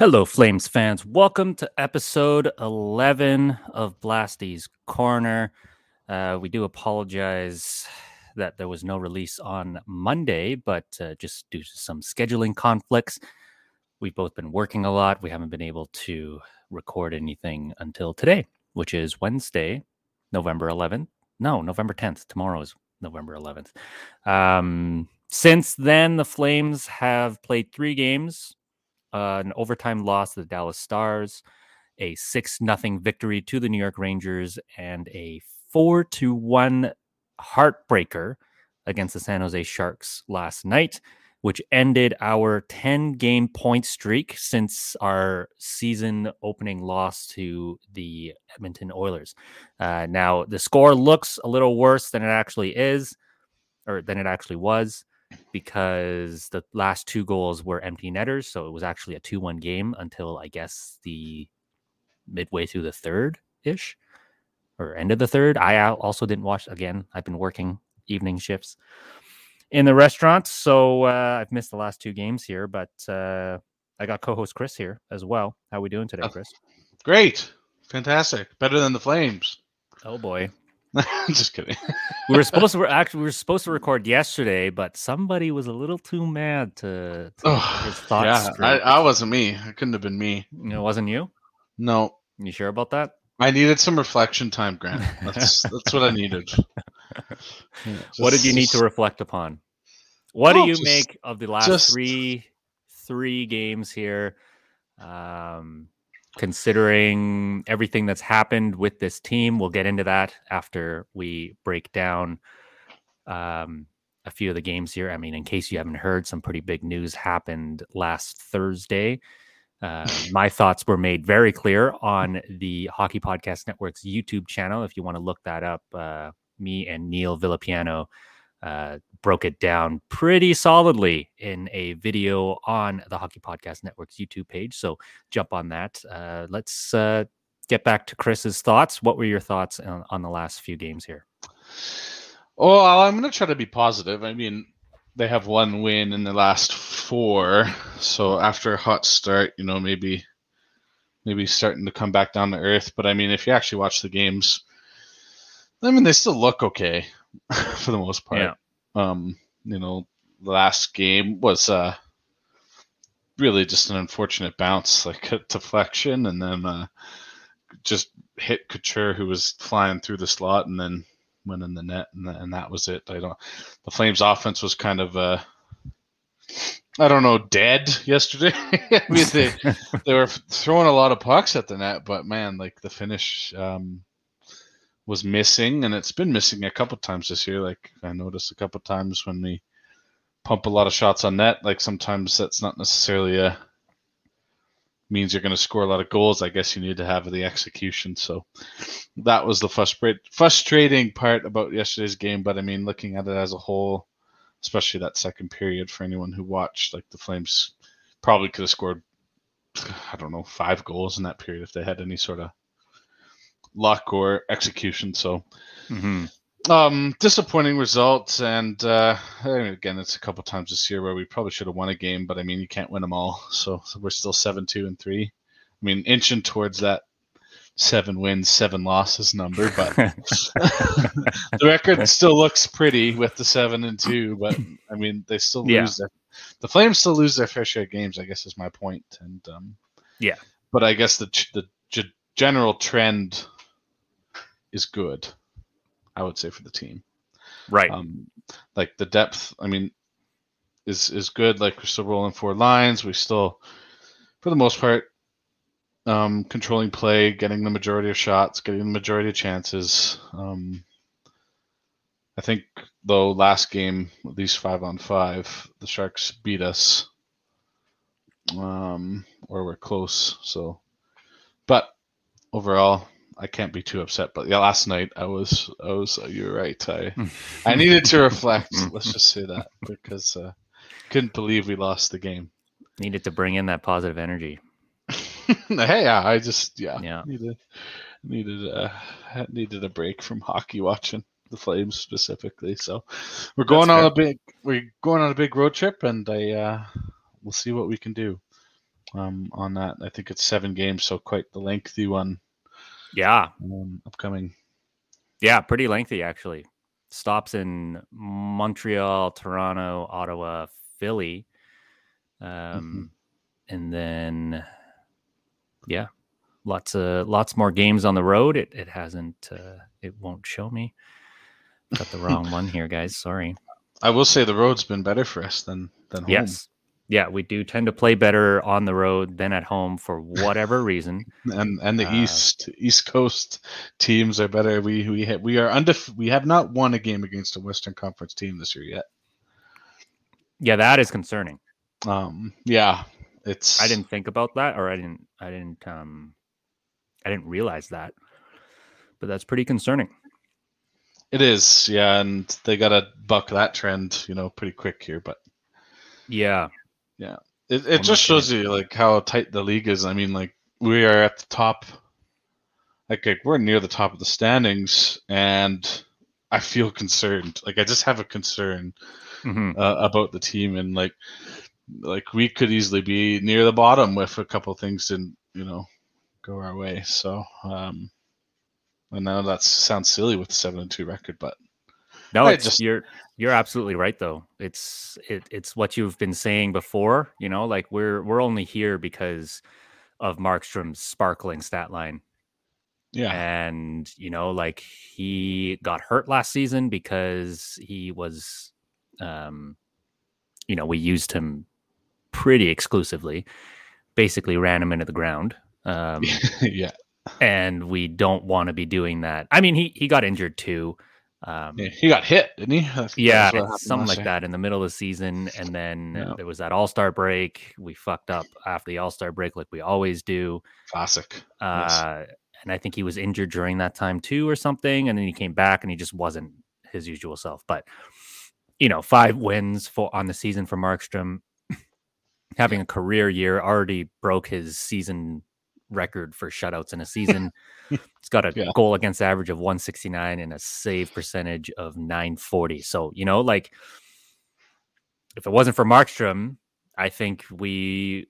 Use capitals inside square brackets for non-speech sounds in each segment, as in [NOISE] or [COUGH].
Hello, Flames fans. Welcome to episode 11 of Blasty's Corner. Uh, we do apologize that there was no release on Monday, but uh, just due to some scheduling conflicts, we've both been working a lot. We haven't been able to record anything until today, which is Wednesday, November 11th. No, November 10th. Tomorrow is November 11th. Um, since then, the Flames have played three games uh, an overtime loss to the Dallas Stars, a six nothing victory to the New York Rangers, and a four to one heartbreaker against the San Jose Sharks last night, which ended our 10 game point streak since our season opening loss to the Edmonton Oilers. Uh, now, the score looks a little worse than it actually is, or than it actually was because the last two goals were empty netters. So it was actually a 2 1 game until I guess the midway through the third ish or end of the third. I also didn't watch again. I've been working evening shifts in the restaurant. So uh, I've missed the last two games here, but uh, I got co host Chris here as well. How are we doing today, Oh. Chris? Great. Fantastic. Better than the Flames. Oh boy. I'm [LAUGHS] just kidding. [LAUGHS] We were supposed to we're actually we were supposed to record yesterday, but somebody was a little too mad to, to Oh, his thoughts yeah. I, I wasn't me. It couldn't have been me. it wasn't you. No. You sure about that? I needed some reflection time, Grant. That's [LAUGHS] that's what I needed. Yeah, what did you need to reflect upon? What do you just- make of the last just- three three games here? Um, considering everything that's happened with this team, we'll get into that after we break down um, a few of the games here. I mean, in case you haven't heard, some pretty big news happened last Thursday. Uh, [LAUGHS] my thoughts were made very clear on the Hockey Podcast Network's YouTube channel. If you want to look that up, uh, me and Neil Villapiano uh, broke it down pretty solidly in a video on the Hockey Podcast Network's YouTube page. So jump on that. Uh, let's uh, get back to Chris's thoughts. What were your thoughts on, on the last few games here? Oh, I'm going to try to be positive. I mean, they have one win in the last four, so after a hot start, you know, maybe maybe starting to come back down to earth. But I mean, if you actually watch the games, I mean, they still look okay [LAUGHS] for the most part. Yeah. Um, you know, last game was uh really just an unfortunate bounce, like a [LAUGHS] deflection, and then uh, just hit Couture, who was flying through the slot, and then went in the net, and, tha- and that was it. I don't. The Flames' offense was kind of, uh, I don't know, dead [LAUGHS] yesterday. I mean, they they were throwing a lot of pucks at the net, but man, like the finish um, was missing, and it's been missing a couple times this year. Like I noticed a couple times when we pump a lot of shots on net. Like sometimes that's not necessarily a means you're going to score a lot of goals. I guess you need to have the execution. So that was the frustrating part about yesterday's game. But I mean, looking at it as a whole, especially that second period for anyone who watched, like the Flames probably could have scored, I don't know, five goals in that period if they had any sort of luck or execution. So. Mm-hmm. Um, disappointing results, and uh, again, it's a couple times this year where we probably should have won a game, but I mean, you can't win them all, so, so we're still seven, two, and three. I mean, inching towards that seven wins, seven losses number, but [LAUGHS] the record still looks pretty with the seven and two. But I mean, they still Yeah. lose their the Flames still lose their fair share of games. I guess is my point. and um, Yeah. but I guess the the g- general trend is good. I would say for the team. right. Um, like the depth, I mean, is is good. Like we're still rolling four lines. We still, for the most part, um, controlling play, getting the majority of shots, getting the majority of chances. Um, I think though last game, at least five on five, the Sharks beat us, um, or we're close. So, but overall, I can't be too upset. But yeah, last night I was, I was. You're right. I, [LAUGHS] I needed to reflect. let's just say that [LAUGHS] because uh, couldn't believe we lost the game. Needed to bring in that positive energy. [LAUGHS] hey, yeah, I just yeah, Yeah. needed needed uh needed a break from hockey watching the Flames specifically. So we're going That's on a big we're going on a big road trip, and I uh, we'll see what we can do um on that. I think it's seven games, so quite the lengthy one Yeah. um, upcoming. Yeah. Pretty lengthy, actually. Stops in Montreal, Toronto, Ottawa, Philly. Um, and then, yeah, lots of lots more games on the road. It it hasn't. Uh, it won't show me. Got the wrong [LAUGHS] one here, guys. Sorry. I will say the road's been better for us than than home. Yes. Yeah, we do tend to play better on the road than at home for whatever [LAUGHS] reason. and and the Uh, east east coast teams are better. We we ha- we are undef- we have not won a game against a Western Conference team this year yet. Yeah, that is concerning. Um, yeah, it's I didn't think about that, or I didn't. I didn't. Um, I didn't realize that. But that's pretty concerning. It is, yeah, and they gotta buck that trend, you know, pretty quick here. But Yeah. It, it I'm just shows you like how tight the league is. I mean, like we are at the top, like, like we're near the top of the standings, and I feel concerned. Like I just have a concern hmm uh, about the team and like like we could easily be near the bottom if a couple things didn't you know go our way so um I know that sounds silly with the seven and two record but No, it's just- you're you're absolutely right though. It's it, it's what you've been saying before. You know, like we're we're only here because of Markstrom's sparkling stat line. yeah and you know like he got hurt last season because he was um you know we used him pretty exclusively basically ran him into the ground [LAUGHS] um yeah and we don't want to be doing that i mean he he got injured too um Yeah, he got hit didn't he That's- yeah, that's something like year. that in the middle of the season, and then Yeah. there was that All Star break. We fucked up after the All Star break, like we always do. classic Uh, Yes. And I think he was injured during that time too, or something. And then he came back, and he just wasn't his usual self. But you know, five wins for on the season for Markstrom, having a career year, already broke his season record for shutouts in a [LAUGHS] season. it's got a Yeah. goal against average of 169 and a save percentage of 940. So, you know, like if it wasn't for Markstrom, I think we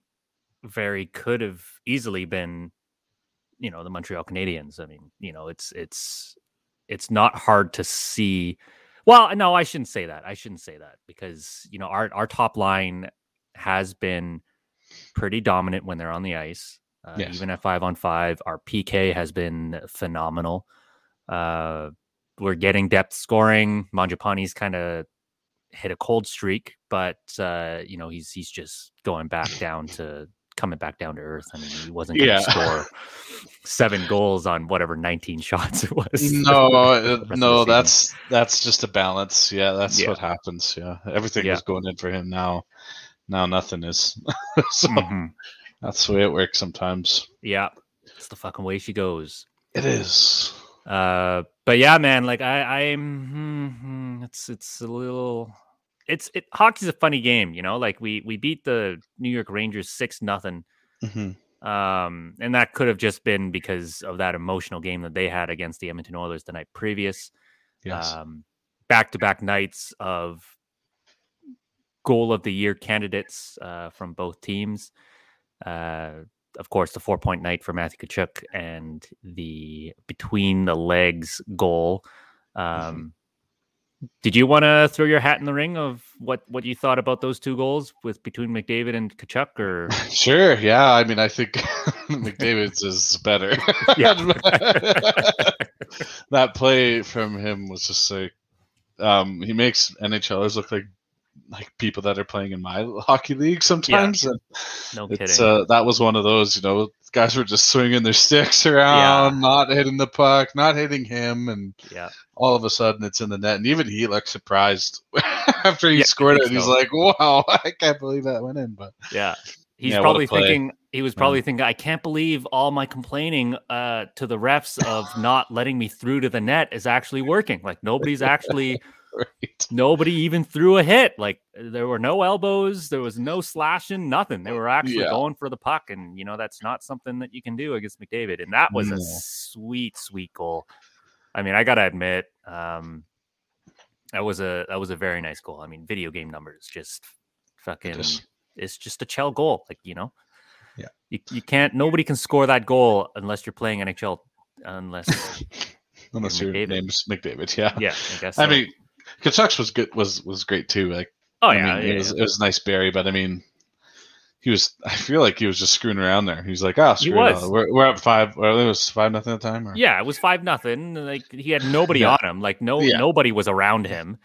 very could have easily been, you know, the Montreal Canadiens. I mean, you know, it's it's it's not hard to see. Well, no, I shouldn't say that. I shouldn't say that because you know our our top line has been pretty dominant when they're on the ice. Uh, Yes. Even at five on five, our PK has been phenomenal. Uh, we're getting depth scoring. Mangiapane's kind of hit a cold streak, but uh, you know he's he's just going back down to coming back down to earth. I mean, he wasn't going to Yeah. score seven goals on whatever 19 [LAUGHS] shots it was. no [LAUGHS] uh, rest of the no that's that's just a balance yeah that's Yeah. what happens yeah everything Yeah. was going in for him now now nothing is [LAUGHS] so Mhm. That's the way it works sometimes. Yeah, it's the fucking way she goes. It is. Uh, but yeah, man, like I, I'm, hmm, hmm, it's it's a little, it's it. Hockey's a funny game, you know. Like we we beat the New York Rangers six nothing, hmm um, and that could have just been because of that emotional game that they had against the Edmonton Oilers the night previous. Yes. Um, back to back nights of goal of the year candidates uh, from both teams. Uh, of course, the four point night for Matthew Tkachuk and the between the legs goal. Um, Did you want to throw your hat in the ring of what what you thought about those two goals with between McDavid and Tkachuk? Or [LAUGHS] Sure. Yeah. I mean, I think [LAUGHS] McDavid's is better. [LAUGHS] Yeah. that play from him was just like um, he makes NHLers look like like people that are playing in my [LAUGHS] hockey league sometimes. And no kidding, uh, that was one of those. You know, guys were just swinging their [LAUGHS] sticks around, not hitting the puck, not hitting him, and yeah, all of a sudden it's in the net. And even he looked surprised [LAUGHS] after he Yeah, scored it. He's like, "Wow, I can't believe that went in." But yeah. He's Yeah, probably thinking he was probably thinking, I can't believe all my complaining uh, to the refs of not letting me through to the net is actually working. Like nobody's actually [LAUGHS] right. nobody even threw a hit. Like there were no elbows, there was no slashing, nothing. They were actually Yeah. going for the puck, and you know that's not something that you can do against McDavid. And that was No. a sweet, sweet goal. I mean, I gotta admit, um, that was a that was a very nice goal. I mean, video game numbers just fucking. is. It's just a Chell goal, like you know. Yeah. You, you can't. Nobody can score that goal unless you're playing NHL. Unless, [LAUGHS] Unless your McDavid. name's McDavid, yeah. yeah, I guess. I mean, Tkachuk's was good. Was was great too. Like, oh I yeah, mean, yeah, it was yeah. it was a nice Barry, but I mean, he was. I feel like he was just screwing around there. He was like, "Oh, screw it We're, we're up five. Or it was five nothing at the time." Or? Yeah, it was five nothing. Like he had nobody Yeah. on him. Like no Yeah. nobody was around him.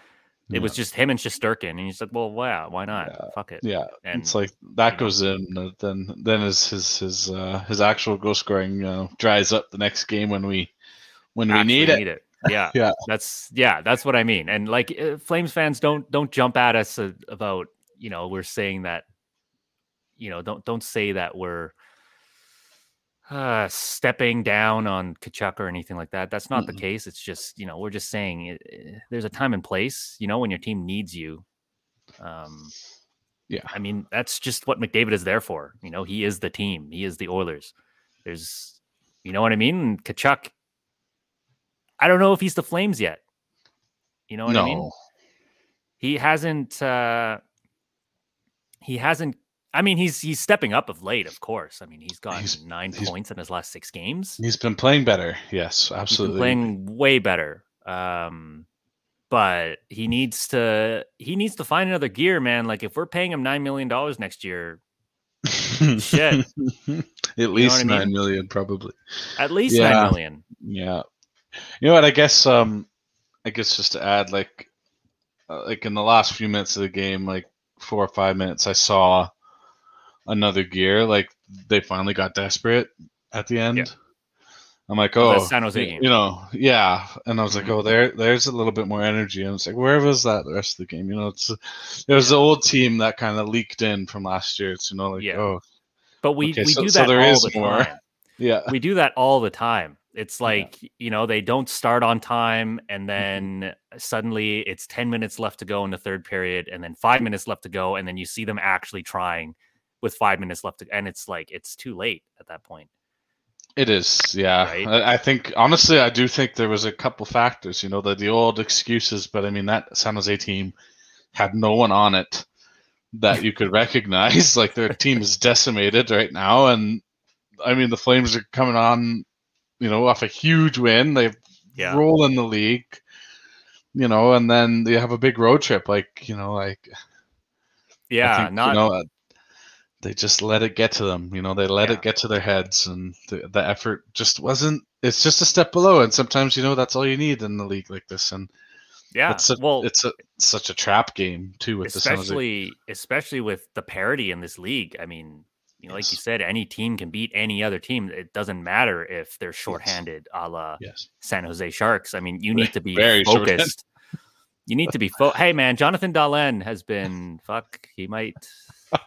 It Yeah. was just him and Shesterkin, and he said, "Well, wow, why not? Fuck it." Yeah, And, it's like that you know. goes in. uh, Then then his his his uh, his actual goal scoring uh, dries up the next game when we when we Actually need it. Yeah, Yeah. That's yeah, that's what I mean. And like uh, Flames fans, don't don't jump at us about you know we're saying that you know don't don't say that we're uh stepping down on Tkachuk or anything like that. That's not the Mm-mm. case. It's just you know we're just saying it, it- there's a time and place. You know when your team needs you. Um, Yeah. I mean that's just what McDavid is there for. You know he is the team. He is the Oilers. There's, you know what I mean. Tkachuk. I don't know if he's the Flames yet. You know what no, I mean? He hasn't. uh He hasn't. I mean, he's he's stepping up of late, of course. I mean, he's gotten He's- 9 he's- points in his last six games. he's been playing better. Yes, absolutely. playing way better. Um, but he needs to he needs to find another gear, man. Like if we're paying him nine million dollars next year, Shit. [LAUGHS] At least what I mean? nine million, probably. at least Yeah. nine million. Yeah. You know what? I guess. Um, I guess just to add, like, uh, like in the last few minutes of the game, like four or five minutes, I saw another gear. Like they finally got desperate at the end. Yeah. I'm like, The oh, San Jose game. you know, yeah. And I was like, oh, there, there's a little bit more energy. And it's like, where was that the rest of the game? You know, it's it was the old team that kind of leaked in from last year. It's you know, like, Yeah. oh, But we Okay, we so- do so that there all the more. time. [LAUGHS] yeah, we do that all the time. It's Yeah. like, you know, they don't start on time Mm-hmm. and then suddenly it's 10 minutes left to go in the third period and then 5 minutes left to go and then you see them actually trying with 5 minutes left to, and it's like it's too late at that point. It is, yeah. Right? I, I think honestly, I do think there was a couple factors. You know, the the old excuses, but I mean that San Jose team had no one on it that you could recognize. [LAUGHS] Like their team is decimated right now, and I mean the Flames are coming on, you know, off a huge win. They Yeah. roll in the league, you know, and then they have a big road trip. Like you know, like Yeah, think, not you know, they just let it get to them. You know, they let Yeah. it get to their heads, and the, the effort just wasn't. It's just a step below, and sometimes you know that's all you need in the league like this. And yeah. it's a, well, it's a such a trap game too with the especially especially with the parity in this league. I mean, know, like you said, any team can beat any other team. It doesn't matter if they're shorthanded, a la Yes, San Jose Sharks. I mean, you need to be Very focused. You need to be fo- Hey man, Jonathan Dahlen has been fuck. He might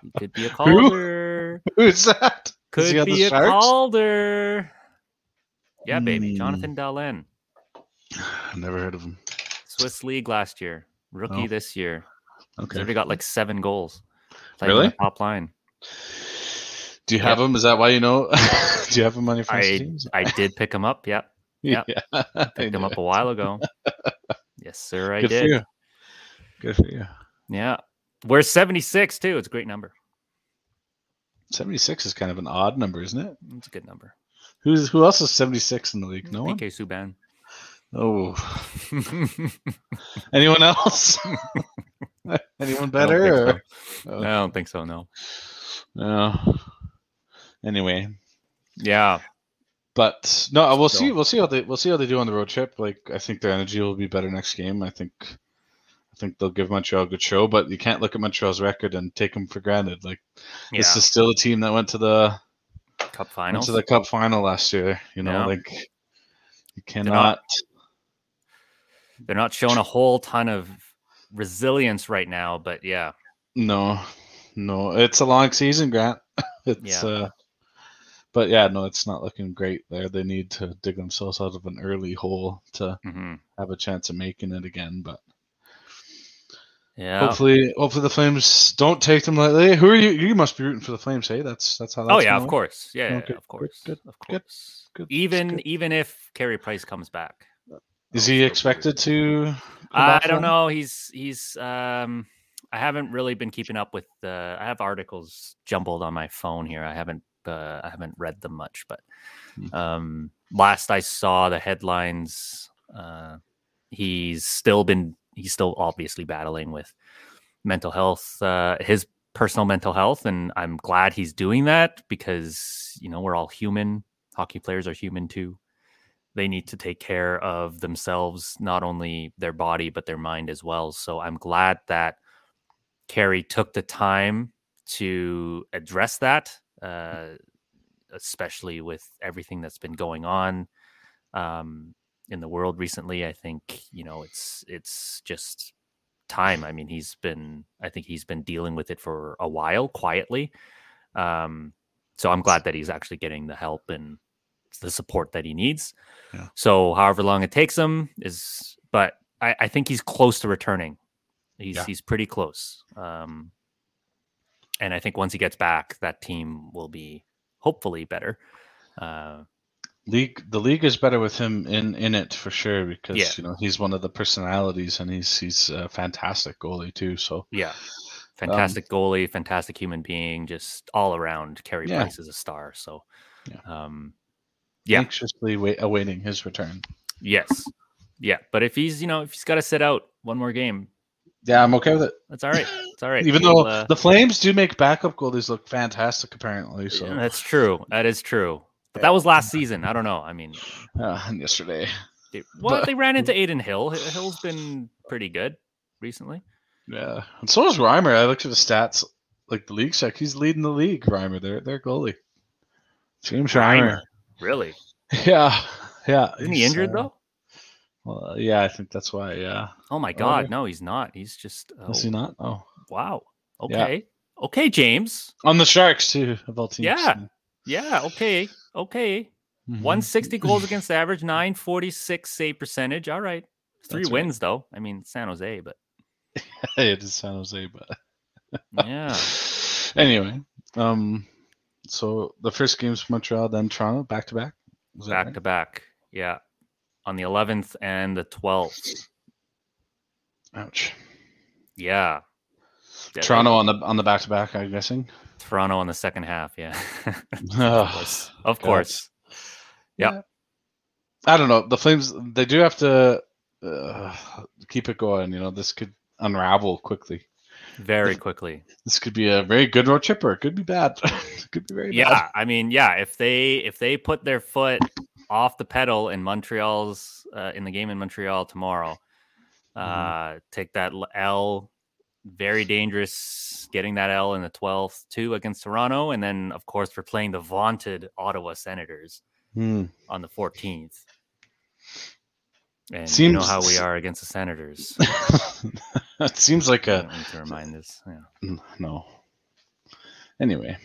he could be a [LAUGHS] caller. Calder. Who's that? Could be a Sharks? Calder. Yeah, baby. Hmm. Jonathan Dahlen. I've [SIGHS] never heard of him. Swiss League last year. Rookie Oh. this year. He's Okay. already got like seven goals. The Really? Top line. Do you have him? Is that why you know? [LAUGHS] Do you have him on your fantasy I teams? I did pick him up. Yeah. [LAUGHS] yeah. I Picked him knew up it. a while ago. [LAUGHS] yes, sir. I Good did. for you. Good for you. Yeah. We're 76 too. It's a great number. 76 is kind of an odd number, isn't it? It's a good number. Who's who else is 76 in the league? No one. PK Subban. Oh, anyone else? anyone better? think or- I don't oh. think so. No. No. Anyway, Yeah. but no, we'll see. We'll see how they we'll see how they do on the road trip. Like I think their energy will be better next game. I think I think they'll give Montreal a good show, but you can't look at Montreal's record and take them for granted. Like Yeah. this is still a team that went to the Cup went finals. to the Cup final last year. You know, Yeah. like you not- cannot. They're not showing a whole ton of resilience right now, but yeah. No, no, it's a long season, Grant. [LAUGHS] It's Yeah. uh but yeah, no, it's not looking great there. They need to dig themselves out of an early hole to hmm have a chance of making it again. But Yeah. hopefully, hopefully the Flames don't take them lightly. Who are you? You must be rooting for the Flames, hey? That's that's how. That's oh yeah, of work? course. Yeah, Okay, of course. good, of course. good, Even good. even if Carey Price comes back. Is he expected to? come I don't know. He's he's um I haven't really been keeping up with the I have articles jumbled on my phone here. I haven't uh, I haven't read them much, but Hmm. um last I saw the headlines uh he's still been he's still obviously battling with mental health uh his personal mental health and I'm glad he's doing that because you know we're all human. Hockey players are human too they need to take care of themselves, not only their body, but their mind as well. So I'm glad that Carey took the time to address that, uh, especially with everything that's been going on um, in the world recently. I think, you know, it's, it's just time. I mean, he's been, I think he's been dealing with it for a while quietly. Um, so I'm glad that he's actually getting the help and the support that he needs. Yeah. So however long it takes him is, but I, I think he's close to returning. He's Yeah. he's pretty close. Um, and I think once he gets back, that team will be hopefully better. Uh, league the league is better with him in in it for sure because Yeah. you know he's one of the personalities and he's he's a fantastic goalie too. So yeah, fantastic goalie, fantastic human being, just all around. Carey Yeah. Price is a star. So, Yeah. um, yeah, anxiously wait, awaiting his return. yes, yeah. But if he's you know if he's got to sit out one more game, Yeah, I'm okay with it. that's all right. It's all right. Even We'll, though uh, the Flames do make backup goalies look fantastic, apparently. So Yeah, that's true. That is true. But that was last season. I don't know. I mean, uh, yesterday, they, well, But- they ran into Adin Hill. Hill's been pretty good recently. yeah, and so is Reimer. I looked at the stats, like the league check. He's leading the league. Reimer, their their goalie, James Reimer. Really? [LAUGHS] Yeah, yeah. Isn't he injured uh, though? Well, yeah, I think that's why. Yeah, Oh my okay. God, no, he's not. He's just. Oh, is he not? Oh, Wow. Yeah. Okay. Okay, James. on the Sharks too, of all teams. Yeah. Yeah. Okay. Okay. Mhm. 160 [LAUGHS] goals against average, 946 save percentage. All right. Three That's right. wins though. I mean, San Jose, but [LAUGHS] it is San Jose, but [LAUGHS] yeah. anyway, um, so the first game's Montreal, then Toronto, back to back. Back right? to back. Yeah. On the 11th and the 12th. Ouch. Yeah. Yeah, Toronto on the on the back to back. I'm guessing. Toronto on the second half. Yeah. [LAUGHS] of course. Of course. Yeah. I don't know. The Flames. They do have to uh, keep it going. You know, this could unravel quickly. Very quickly. This could be a very good road trip, or it could be bad. [LAUGHS] it could be very Yeah. bad. I mean, yeah. If they if they put their foot off the pedal in Montreal's uh, in the game in Montreal tomorrow, uh, Mm-hmm. take that l-. Very dangerous getting that L in the 12th too against Toronto. And then, of course, we're playing the vaunted Ottawa Senators Hmm. on the 14th. And you know how we are against the Senators. [LAUGHS] it seems like a. need to remind this. Yeah. Mm, no. Anyway,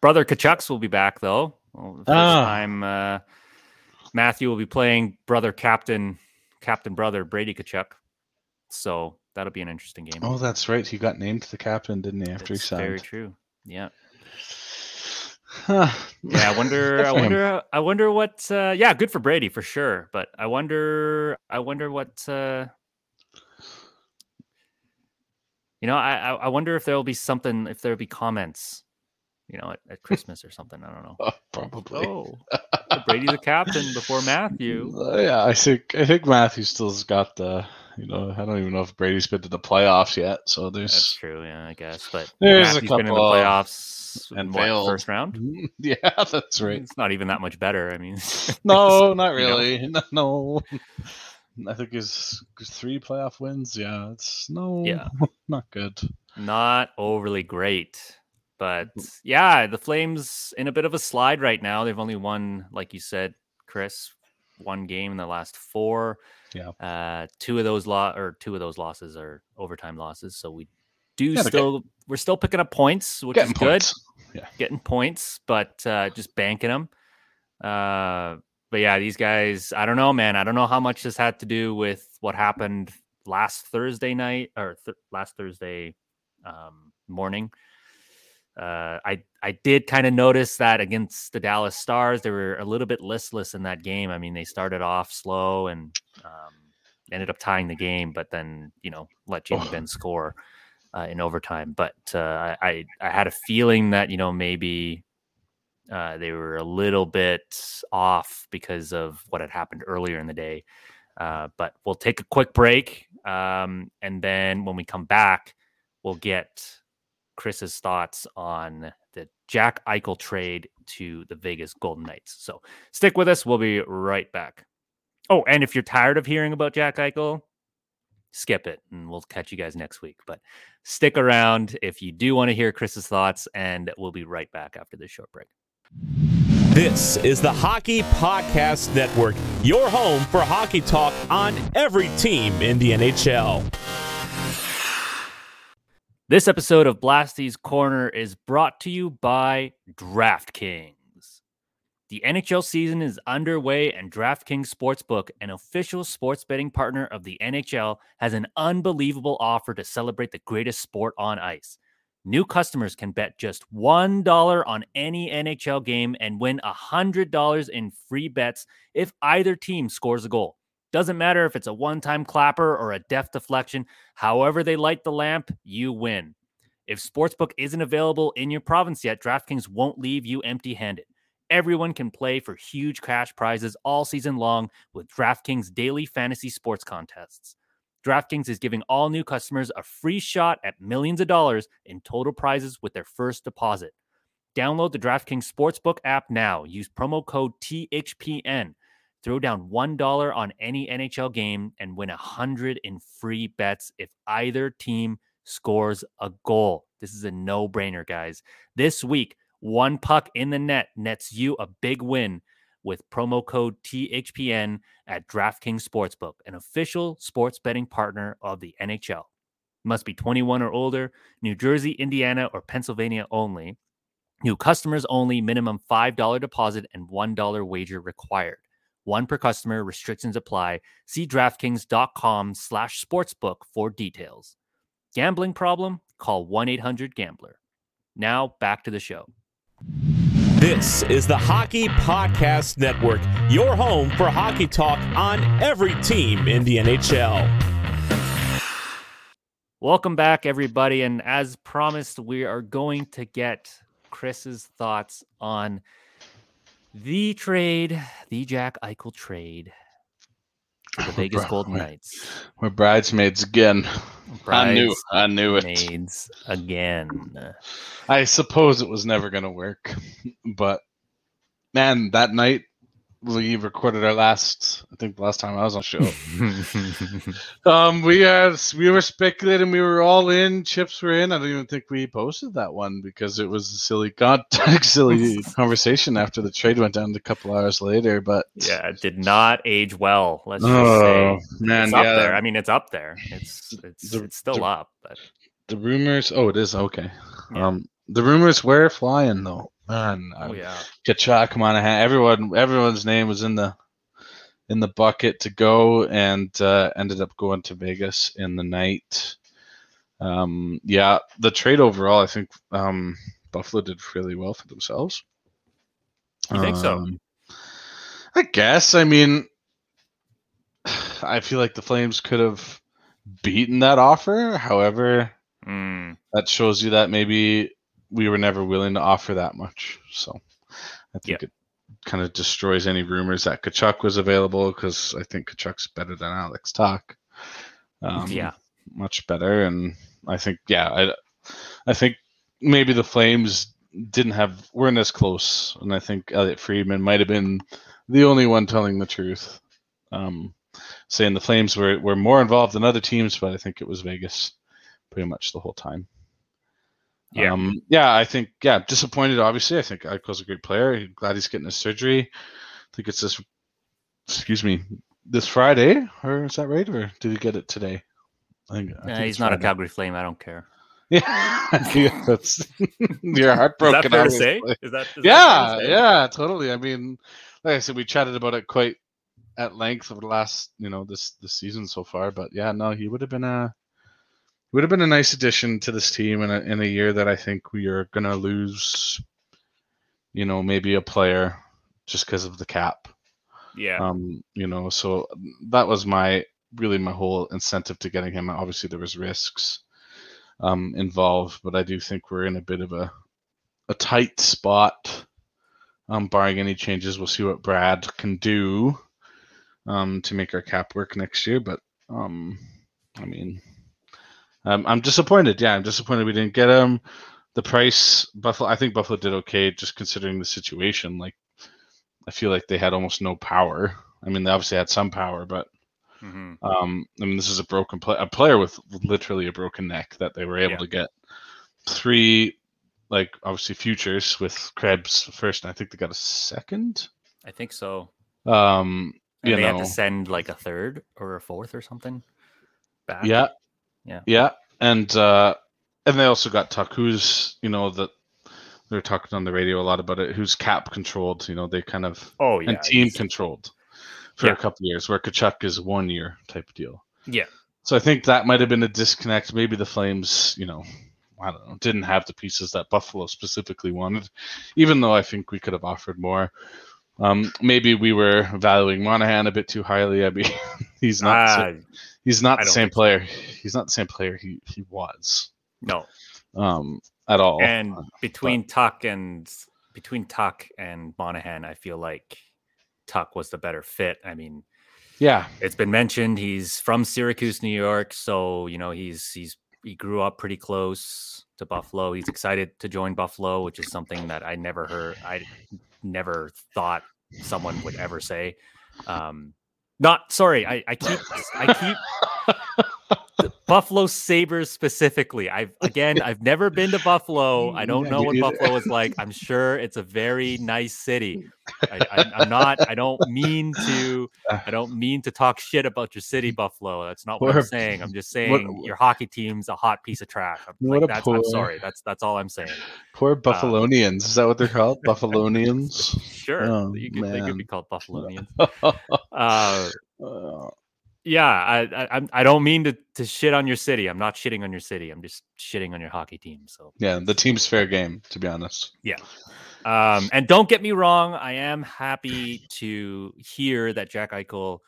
Brother Tkachuks will be back though. Well, first Ah. time uh, Matthew will be playing brother captain, captain brother Brady Tkachuk. So that'll be an interesting game. Oh, that's right. He got named the captain, didn't he? After It's he very true. Yeah. Huh. Yeah, I wonder. [LAUGHS] I wonder. I wonder what. Uh, yeah, good for Brady for sure. But I wonder. I wonder what. Uh, you know, I I I wonder if there will be something. If there will be comments. You know, at, at Christmas or something. I don't know. Oh, probably. Oh, Brady's a captain before Matthew. [LAUGHS] Uh, yeah, I think I think Matthew still's got the. You know, I don't even know if Brady's been to the playoffs yet. So That's there's. true. Yeah, I guess. But There's a Matthew's been in the couple of- playoffs and what, failed. first round. [LAUGHS] Yeah, that's right. It's not even that much better. I mean, [LAUGHS] No, not you know. really. No. I think his three playoff wins. Yeah, it's no, Yeah. not good. not overly great. But yeah, the Flames in a bit of a slide right now. They've only won, like you said, Chris, one game in the last four. Yeah. Uh, two of those lo- or two of those losses are overtime losses. So we do Yeah, still we're still picking up points, which is good. points. Yeah. Getting points, but uh, just banking them. Uh, but yeah, these guys, I don't know, man. I don't know how much this had to do with what happened last Thursday night or th- last Thursday um, morning. Uh, I I did kind of notice that against the Dallas Stars, they were a little bit listless in that game. I mean, they started off slow and um, ended up tying the game, but then you know let Jamie Oh. Benn score uh, in overtime. But uh, I, I I had a feeling that you know maybe uh, they were a little bit off because of what had happened earlier in the day. Uh, but we'll take a quick break, um, and then when we come back, we'll get Chris's thoughts on the Jack Eichel trade to the Vegas Golden Knights. So stick with us. We'll be right back. Oh, and if you're tired of hearing about Jack Eichel, skip it and we'll catch you guys next week. But stick around if you do want to hear Chris's thoughts, and we'll be right back after this short break. This is the Hockey Podcast Network, your home for hockey talk on every team in the NHL. This episode of Blasty's Corner is brought to you by DraftKings. The NHL season is underway, and DraftKings Sportsbook, an official sports betting partner of the NHL, has an unbelievable offer to celebrate the greatest sport on ice. New customers can bet just $1 on any NHL game and win $100 in free bets if either team scores a goal. Doesn't matter if it's a one time clapper or a deft deflection, however they light the lamp, you win. If Sportsbook isn't available in your province yet, DraftKings won't leave you empty handed. Everyone can play for huge cash prizes all season long with DraftKings daily fantasy sports contests. DraftKings is giving all new customers a free shot at millions of dollars in total prizes with their first deposit. Download the DraftKings Sportsbook app now. Use promo code THPN. Throw down $1 on any NHL game and win 100 in free bets if either team scores a goal. This is a no-brainer, guys. This week, one puck in the net nets you a big win with promo code THPN at DraftKings Sportsbook, an official sports betting partner of the NHL. Must be 21 or older, New Jersey, Indiana, or Pennsylvania only. New customers only, minimum $5 deposit and $1 wager required. One per customer, restrictions apply. See DraftKings.com slash sportsbook for details. Gambling problem? Call 1-800-GAMBLER. Now back to the show. This is the Hockey Podcast Network, your home for hockey talk on every team in the NHL. Welcome back, everybody. And as promised, we are going to get Chris's thoughts on the trade, the Jack Eichel trade to the [LAUGHS] Vegas bro, Golden. Knights. We're bridesmaids again. I knew. I knew it. Bridesmaids again. I suppose it was never going to work, but man, that night we recorded our last. I think the last time I was on the show. [LAUGHS] um, we had we were speculating. We were all in. Chips were in. I don't even think we posted that one because it was a silly contact, [LAUGHS] silly [LAUGHS] conversation after the trade went down a couple hours later. But yeah, it did not age well. Let's just oh say. man, it's up yeah, there. I mean, it's up there. It's it's The- it's still the- up, but the rumors. Oh, it is okay. Yeah. Um, the rumors were flying though. Man. Oh Um, yeah. Tkachuk, Monahan, everyone, everyone's name was in the in the bucket to go, and uh, ended up going to Vegas in the night. Um, yeah, the trade overall, I think um, Buffalo did really well for themselves. You think so? Um, I guess. I mean, [SIGHS] I feel like the Flames could have beaten that offer. However, Mm, that shows you that maybe we were never willing to offer that much. So I think it kind of destroys any rumors that Tkachuk was available because I think Tkachuk's better than Alex Tuch. Um, yeah. much better. And I think, yeah, I, I think maybe the Flames didn't have weren't as close, and I think Elliotte Friedman might have been the only one telling the truth, um, saying the Flames were were more involved than other teams, but I think it was Vegas pretty much the whole time. Yeah. Um, yeah, I think yeah, disappointed. Obviously, I think Eichel's a great player. Glad he's getting his surgery. I think it's this. Excuse me, this Friday, or is that right? Or did he get it today? I think, I Nah, think he's it's not a Calgary Flame. I don't care. [LAUGHS] Yeah, [LAUGHS] yeah, that's [LAUGHS] you're Is heartbroken. that fair to say? Is that, is that Yeah, fair to say? yeah, totally. I mean, like I said, we chatted about it quite at length over the last, you know, this this season so far. But yeah, no, he would have been a would have been a nice addition to this team in a in a year that I think we are gonna lose, you know, maybe a player just because of the cap. Yeah. Um, you know, so that was my really my whole incentive to getting him. Obviously, there was risks um, involved, but I do think we're in a bit of a a tight spot. Um, barring any changes, we'll see what Brad can do um, to make our cap work next year. But um, I mean, um, I'm disappointed. Yeah, I'm disappointed we didn't get him. The price, Buffalo. I think Buffalo did okay, just considering the situation. Like, I feel like they had almost no power. I mean, they obviously had some power, but hmm um, I mean, this is a broken play, a player with literally a broken neck that they were able Yeah. to get three, like obviously futures with Krebs first, and I think they got a second. I think so. Um, And you they know, had to send like a third or a fourth or something. Back. yeah, Yeah. yeah, and uh, and they also got Tuch, who's you know that they're talking on the radio a lot about it, who's cap controlled. You know, they kind of Oh yeah. and team controlled for Yeah. a couple of years, where Tkachuk is one year type deal. Yeah. So I think that might have been a disconnect. Maybe the Flames, you know, I don't know, didn't have the pieces that Buffalo specifically wanted, even though I think we could have offered more. Um, maybe we were valuing Monahan a bit too highly. I mean, he's not the Ah, same, he's not the same so. player. He's not the same player he he was no. um, at all. And between Tuch and between Tuch and Monahan, I feel like Tuch was the better fit. I mean, yeah, it's been mentioned he's from Syracuse, New York, so you know he's he's he grew up pretty close to Buffalo. He's excited to join Buffalo, which is something that I never heard. I never thought someone would ever say. Um, not sorry, I, I keep I keep [LAUGHS] Buffalo Sabres specifically. I've again [LAUGHS] I've never been to Buffalo. I don't Yeah, know what neither. Buffalo is like. I'm sure it's a very nice city. I, I'm not. I don't mean to. [LAUGHS] I don't mean to talk shit about your city, Buffalo. That's not what I'm Poor- saying. I'm just what- saying your hockey team's a hot piece of trash. I'm, What like, a that's, I'm poor- sorry. That's that's all I'm saying. poor Buffalonians. Is that what they're called? [LAUGHS] Buffalonians. Sure, Oh, you could, they could be called Buffalonians. Uh, Uh, yeah, I, I I'm- don't mean to to shit on your city. I'm not shitting on your city. I'm just shitting on your hockey team. So yeah, the team's fair game, to be honest. Yeah. Um, and don't get me wrong, I am happy to hear that Jack Eichel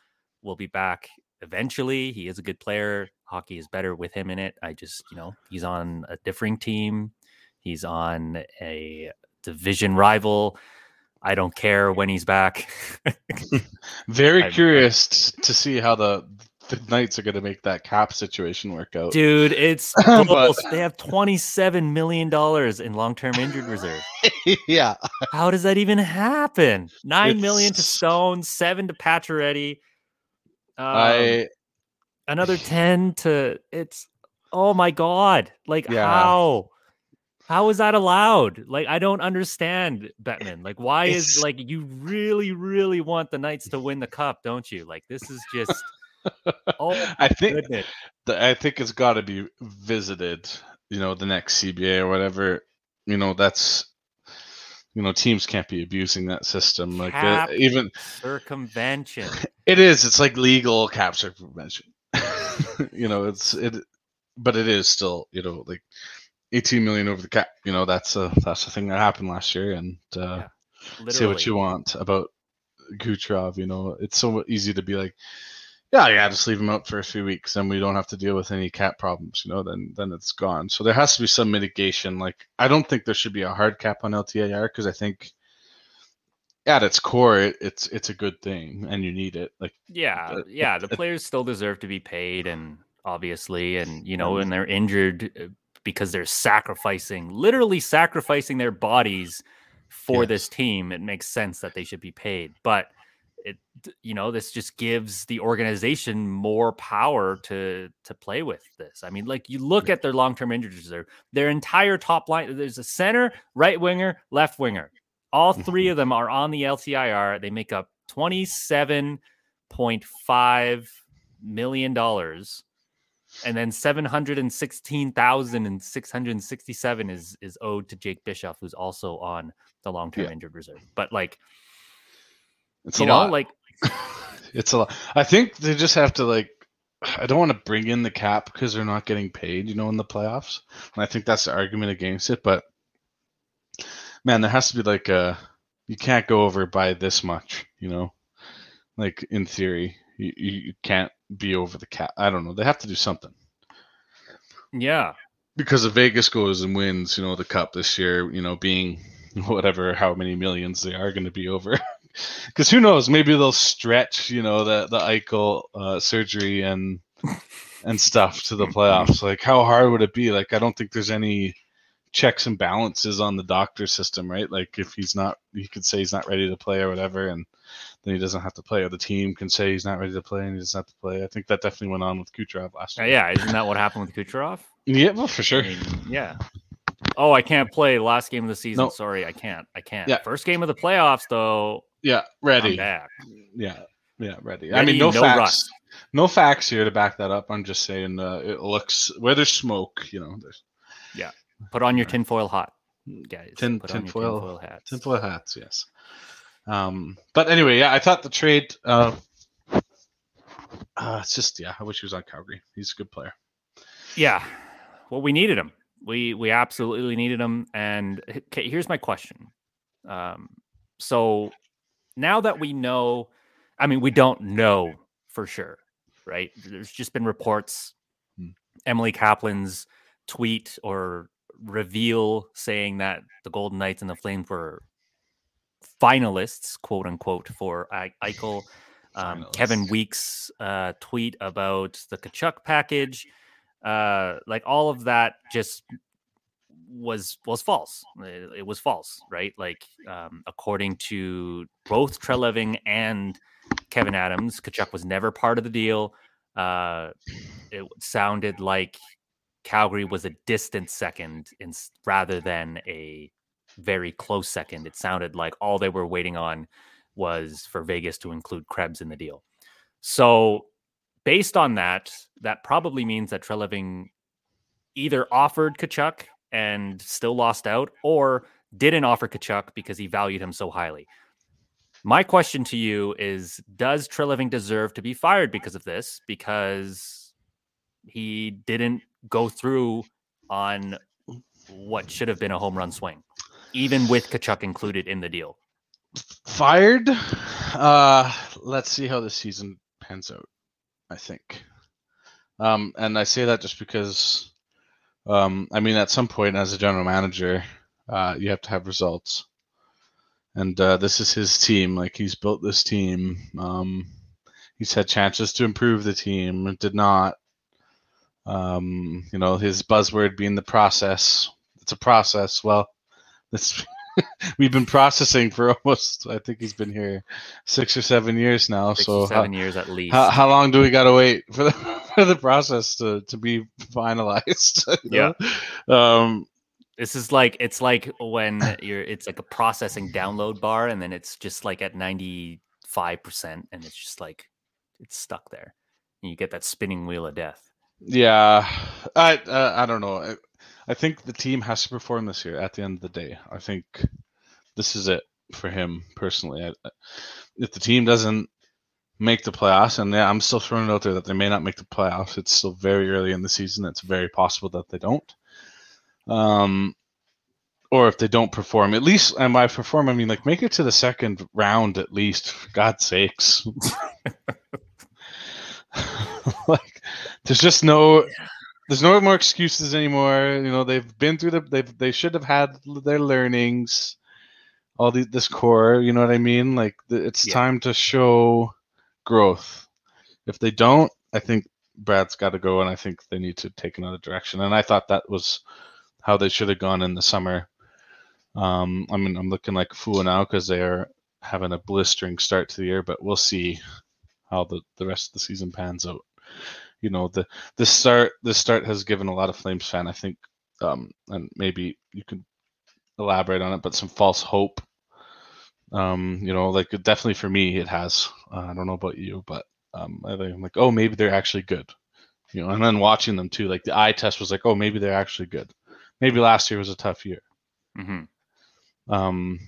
will be back eventually. He is a good player. Hockey is better with him in it. I just, you know, he's on a differing team. He's on a division rival. I don't care when he's back. [LAUGHS] Very I'm- curious to see how the the Knights are going to make that cap situation work out. Dude, it's [LAUGHS] But- they have 27 million dollars in long-term injured reserve. [LAUGHS] yeah, How does that even happen? Nine million to Stone, seven to Pacioretty. Um, I another 10 to it's oh my god like Yeah. how how is that allowed like i don't understand bettman like why is like you really really want the knights to win the cup don't you like this is just oh [LAUGHS] I think the, I think it's got to be visited. You know, the next CBA or whatever. You know, that's you know teams can't be abusing that system. Like uh, even circumvention. [LAUGHS] it is. It's like legal cap circumvention. [LAUGHS] you know, it's it, but it is still you know like 18 million over the cap. You know, that's a that's the thing that happened last year, and uh, say what you want about Kucherov. You know, it's so easy to be like, yeah, yeah, just leave him out for a few weeks, and we don't have to deal with any cap problems. You know, then then it's gone. So there has to be some mitigation. Like, I don't think there should be a hard cap on LTIR because I think at its core, it, it's it's a good thing, and you need it. Like, Yeah, Uh, yeah. The it- players still deserve to be paid, and obviously, and you know, when they're injured uh, because they're sacrificing, literally sacrificing their bodies for this team, it makes sense that they should be paid. But it, you know, this just gives the organization more power to to play with this. I mean, like you look at their long term injured reserve, their entire top line. There's a center, right winger, left winger. All three Mm-hmm. of them are on the LTIR. They make up twenty seven point five million dollars, and then seven hundred and sixteen thousand and six hundred and sixty seven is is owed to Jake Bischoff, who's also on the long term Yeah. injured reserve. But like it's you a know, lot. like [LAUGHS] it's a lot. I think they just have to like. I don't want to bring in the cap because they're not getting paid, you know, in the playoffs. And I think that's the argument against it. But man, there has to be like a. You can't go over by this much, you know. Like in theory, you you can't be over the cap. I don't know. They have to do something yeah, because if Vegas goes and wins, you know, the cup this year, you know, being [LAUGHS] whatever how many millions they are going to be over. [LAUGHS] Because who knows? Maybe they'll stretch, you know, the the Eichel uh, surgery and and stuff to the playoffs. Like, how hard would it be? Like, I don't think there's any checks and balances on the doctor system, right? Like, if he's not, he could say he's not ready to play or whatever, and then he doesn't have to play, or the team can say he's not ready to play and he doesn't have to play. I think that definitely went on with Kucherov last year. yeah. Isn't that what happened with Kucherov? yeah, well, for sure. I mean, yeah. Oh, I can't play last game of the season. No. Sorry, I can't. I can't. Yeah. First game of the playoffs, though. Yeah, ready. Yeah, yeah, ready. I mean, no, no facts. rust. No facts here to back that up. I'm just saying uh, it looks where there's smoke. You know, there's Yeah. Put on your tinfoil hat, guys. Tin- Put on your tinfoil- tinfoil hats. tinfoil hats. Yes. Um, but anyway, yeah, I thought the trade. Uh, uh, it's just yeah, I wish he was on Calgary. He's a good player. Yeah. Well, we needed him. We we absolutely needed him. And okay, here's my question. Um, so now that we know, I mean, we don't know for sure, right? There's just been reports. Hmm. Emily Kaplan's tweet or reveal saying that the Golden Knights and the Flames were finalists, quote unquote, for Eichel. Um, Kevin Weekes' uh, tweet about the Tkachuk package, uh, like all of that, just was was false. It, it was false, right? Like um, according to both Treliving and Kevyn Adams, Tkachuk was never part of the deal. Uh, it sounded like Calgary was a distant second, in, rather than a very close second. It sounded like all they were waiting on was for Vegas to include Krebs in the deal. So, based on that, that probably means that Treliving either offered Tkachuk and still lost out, or didn't offer Tkachuk because he valued him so highly. My question to you is Does Treliving deserve to be fired because of this? Because he didn't go through on what should have been a home run swing, even with Tkachuk included in the deal. Fired. Uh, let's see how the season pans out. I think. Um, and I say that just because, um, I mean, at some point as a general manager, uh, you have to have results. And uh, this is his team. Like he's built this team. Um, he's had chances to improve the team, did not. Um, you know, his buzzword being the process. It's a process. Well, this [LAUGHS] we've been processing for [LAUGHS] almost. I think he's been here six or seven years now. Six so or how, seven years at least. how, how long do we got to wait for the [LAUGHS] for the process to to be finalized? yeah. know? Um. This is like it's like when you're it's like a processing download bar and then it's just like at 95% and it's just like it's stuck there. And you get that spinning wheel of death. Yeah, I uh, I don't know. I, think the team has to perform this year. At the end of the day, I think this is it for him personally. If the team doesn't make the playoffs, and yeah, I'm still throwing it out there that they may not make the playoffs. It's still very early in the season. It's very possible that they don't. Um, or if they don't perform, at least, and by perform, I mean like make it to the second round at least. For God's sakes. [LAUGHS] like, there's just no, there's no more excuses anymore. You know, they've been through the, they've, they should have had their learnings. All the, this core, you know what I mean? Like, it's Yeah. time to show growth. If they don't, I think Brad's got to go, and I think they need to take another direction. And I thought that was how they should have gone in the summer. Um, I mean, I'm looking like a fool now because they are having a blistering start to the year, but we'll see how the, the rest of the season pans out. You know, the the start the start has given a lot of Flames fan, I think, um, and maybe you can elaborate on it, but some false hope. Um, you know, like definitely for me, it has. Uh, I don't know about you, but um, I think I'm like, oh, maybe they're actually good. You know, and then watching them too, like the eye test was like, oh, maybe they're actually good. Maybe last year was a tough year. hmm Um,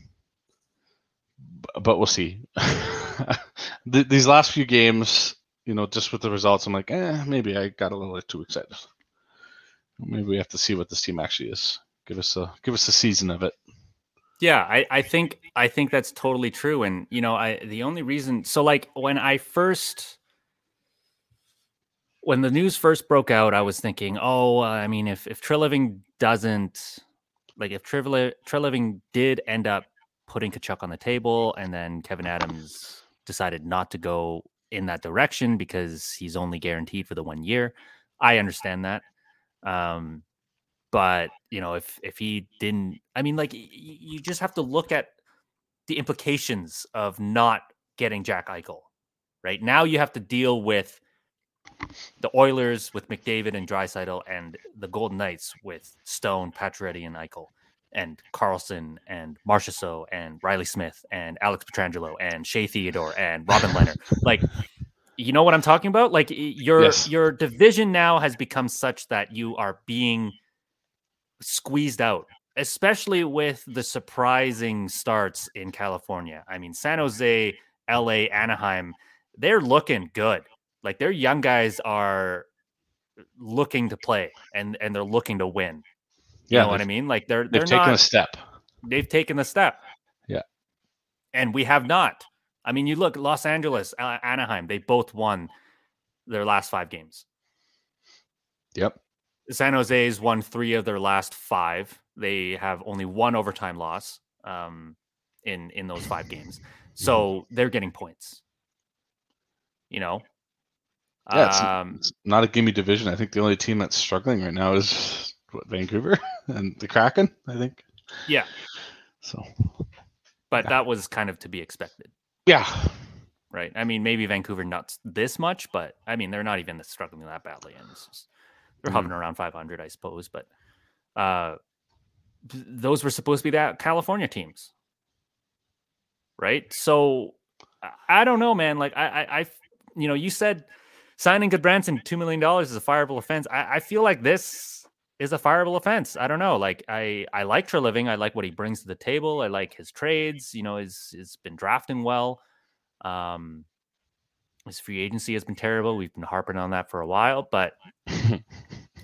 but we'll see. [LAUGHS] These last few games, you know, just with the results, I'm like, eh, maybe I got a little bit too excited. Maybe we have to see what this team actually is. Give us a give us a season of it. Yeah, I, I think I think that's totally true. And you know, I the only reason so like when I first when the news first broke out, I was thinking, oh, uh, I mean, if if Treliving doesn't like if Treliving did end up putting Tkachuk on the table, and then Kevyn Adams decided not to go in that direction because he's only guaranteed for the one year. I understand that. Um, but you know, if if he didn't, I mean, like you just have to look at the implications of not getting Jack Eichel. Right now, you have to deal with the Oilers with McDavid and Draisaitl, and the Golden Knights with Stone, Pacioretty, and Eichel, and Karlsson and Marchessault and Reilly Smith and Alex Pietrangelo and Shea Theodore and Robin Lehner. Like, you know what I'm talking about? Like, your Yes. your division now has become such that you are being squeezed out, especially with the surprising starts in California. I mean, San Jose, LA, Anaheim, they're looking good. Like their young guys are looking to play and and they're looking to win. You know what I mean? Like they're They've they're taken not, a step. they've taken the step. Yeah. And we have not. I mean, you look Los Angeles, uh, Anaheim, they both won their last 5 games. Yep. San Jose's won three of their last five. They have only one overtime loss um, in in those five games, so they're getting points. You know, Yeah, it's, um, it's not a gimme division. I think the only team that's struggling right now is Vancouver [LAUGHS] and the Kraken. I think. yeah, So but Yeah. that was kind of to be expected, yeah, right? I mean, maybe Vancouver not this much, but I mean, they're not even struggling that badly, and just, they're Mhm. hovering around 500, I suppose. But uh, those were supposed to be that California teams, right? So I- I don't know, man. Like I, I, you know, you said signing Gudbranson two million dollars is a fireable offense. I, I feel like this is a fireable offense. I don't know. Like I, I like Treliving. I like what he brings to the table. I like his trades. You know, he's he's been drafting well. Um, his free agency has been terrible. We've been harping on that for a while, but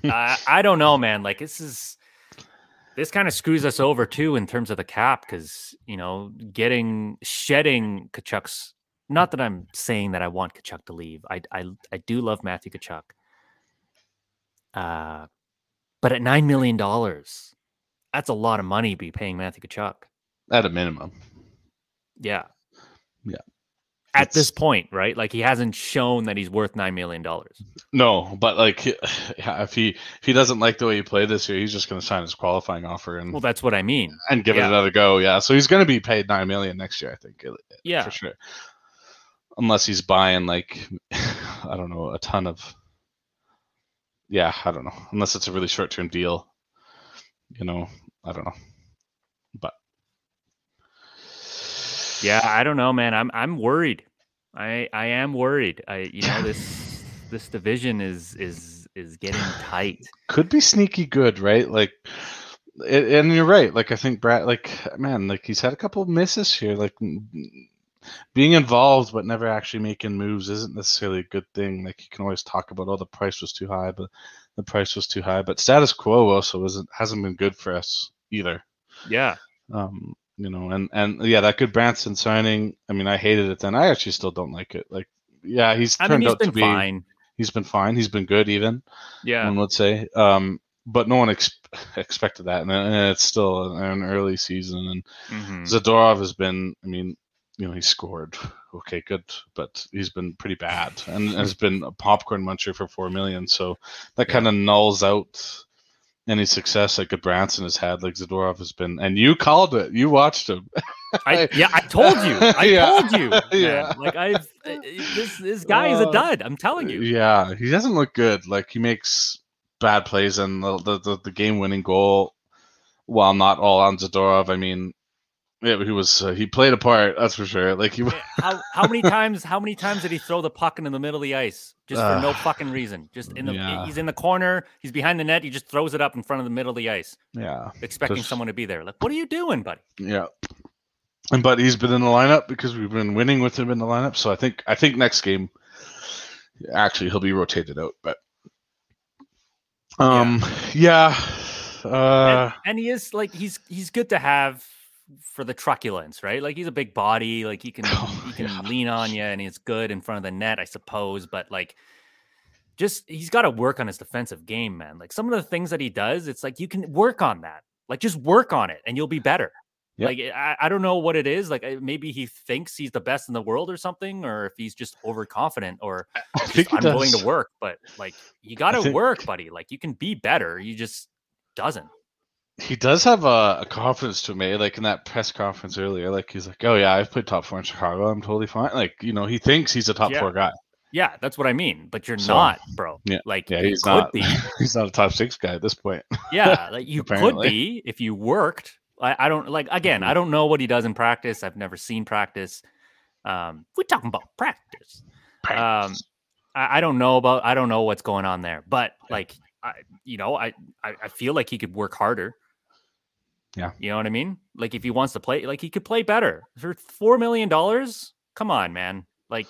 I, [LAUGHS] I don't know, man. Like this is this kind of screws us over too in terms of the cap because you know getting shedding Tkachuk's. Not that I'm saying that I want Tkachuk to leave. I I I do love Matthew Tkachuk. Uh, but at nine million dollars, that's a lot of money to be paying Matthew Tkachuk. at a minimum. Yeah. Yeah. At this point, right? Like he hasn't shown that he's worth nine million dollars. No, but like [SIGHS] yeah, if he if he doesn't like the way he played this year, he's just going to sign his qualifying offer and Well, that's what I mean. and give yeah. it another go. Yeah, so he's going to be paid nine million next year, I think. uh, Yeah. for sure. Unless he's buying like [SIGHS] I don't know a ton of. Yeah, I don't know. Unless it's a really short term deal, you know, I don't know. But Yeah, I don't know, man. I'm I'm worried. I I am worried. I you know this [LAUGHS] this division is is is getting tight. could be sneaky good, right? Like and you're right. Like I think Brad, like man, like he's had a couple of misses here. Like being involved but never actually making moves isn't necessarily a good thing. Like you can always talk about, oh, the price was too high, but the price was too high. But status quo also isn't hasn't been good for us either. Yeah. Um, you know, and and yeah, that Gudbranson signing. I mean, I hated it then. I actually still don't like it. Like, yeah, he's I turned mean, he's out to been be. fine. He's been fine. He's been good, even Yeah. one would say. Um, but no one ex- expected that, and, and it's still an, early season. And Mhm. Zadorov has been. I mean, you know, he scored. [LAUGHS] Okay, good, but he's been pretty bad, and has been a popcorn muncher for four million. So that Yeah. kind of nulls out any success that Gudbranson has had. Like Zadorov has been, and you called it. You watched him. [LAUGHS] I, yeah, I told you. I Yeah. told you. [LAUGHS] man. Yeah. Like I've uh, this this guy is a Uh, dud. I'm telling you. Yeah, he doesn't look good. Like he makes bad plays, and the the, the, the game winning goal, while not all on Zadorov. I mean, yeah, he was uh, he played a part. That's for sure. Like he. How how many times how many times did he throw the puck into the middle of the ice just for no fucking reason? Just in the Yeah. he's in the corner, he's behind the net, he just throws it up in front of the middle of the ice, Yeah, expecting Just- someone to be there. Like, what are you doing, buddy? yeah. And but he's been in the lineup because we've been winning with him in the lineup. So I think I think next game, actually he'll be rotated out. But um, yeah, uh, and, and he is like he's he's good to have for the truculence, right? Like he's a big body, like he can [LAUGHS] Oh, he can yeah. lean on you, and he's good in front of the net, I suppose. But like, just he's got to work on his defensive game, man. Like some of the things that he does, it's like you can work on that. Like just work on it, and you'll be better. Yep. Like I, I don't know what it is. Like uh, maybe he thinks he's the best in the world or something, or if he's just overconfident, or just, I'm willing does. to work. But like you got to think- work, buddy. Like you can be better. You just doesn't. He does have a, a confidence to me, like in that press conference earlier. Like he's like, "Oh yeah, I've played top four in Chicago. I'm totally fine." Like you know, he thinks he's a top Yeah. four guy. Yeah, that's what I mean. But you're So, not, bro. yeah, like yeah, he's not. be. [LAUGHS] He's not a top six guy at this point. Yeah, [LAUGHS] like you could be if you worked. I, I don't like again. Mm-hmm. I don't know what he does in practice. I've never seen practice. Um, we're talking about practice. Um, I, I don't know about. I don't know what's going on there. But like, I, you know, I, I I feel like he could work harder. Yeah. you know what I mean. Like if he wants to play, like he could play better for four million dollars. Come on, man. Like,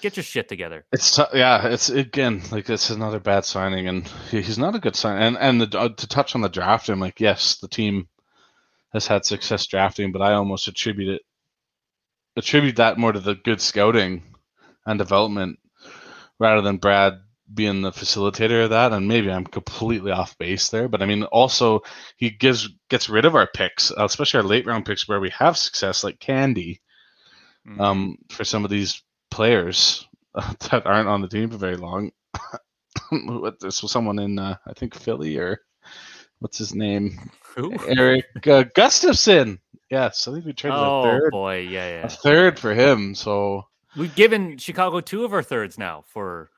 get your shit together. It's t- yeah, it's again like it's another bad signing, and he- he's not a good sign. And and the, uh, to touch on the draft, I'm like, yes, the team has had success drafting, but I almost attribute it attribute that more to the good scouting and development rather than Brad being the facilitator of that. And maybe I'm completely off base there, but I mean, also he gives gets rid of our picks, uh, especially our late round picks where we have success, like Candy Mhm. um, for some of these players [LAUGHS] that aren't on the team for very long. [COUGHS] this was someone in uh, I think Philly or what's his name Who? Erik uh, Gustafsson. Yes, I think we traded Oh a third, boy, yeah, yeah. a third for him. So We've given Chicago two of our thirds now for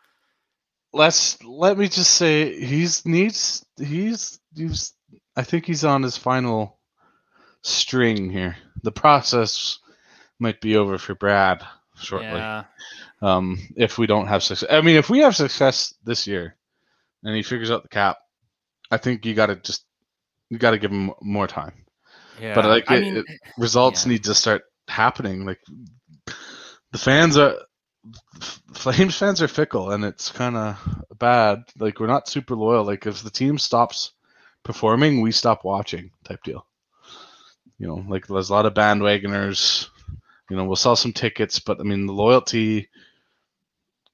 let's let me just say he's needs he's he's I think he's on his final string here. The process might be over for Brad shortly. yeah. um, if we don't have success. I mean, if we have success this year, and he figures out the cap, I think you got to just you got to give him more time. Yeah. But like, it- mean, it- Results Yeah. need to start happening. Like the fans are. Flames fans are fickle, and it's kind of bad. Like we're not super loyal. Like if the team stops performing, we stop watching. Type deal. You know, like there's a lot of bandwagoners. You know, we'll sell some tickets, but I mean the loyalty.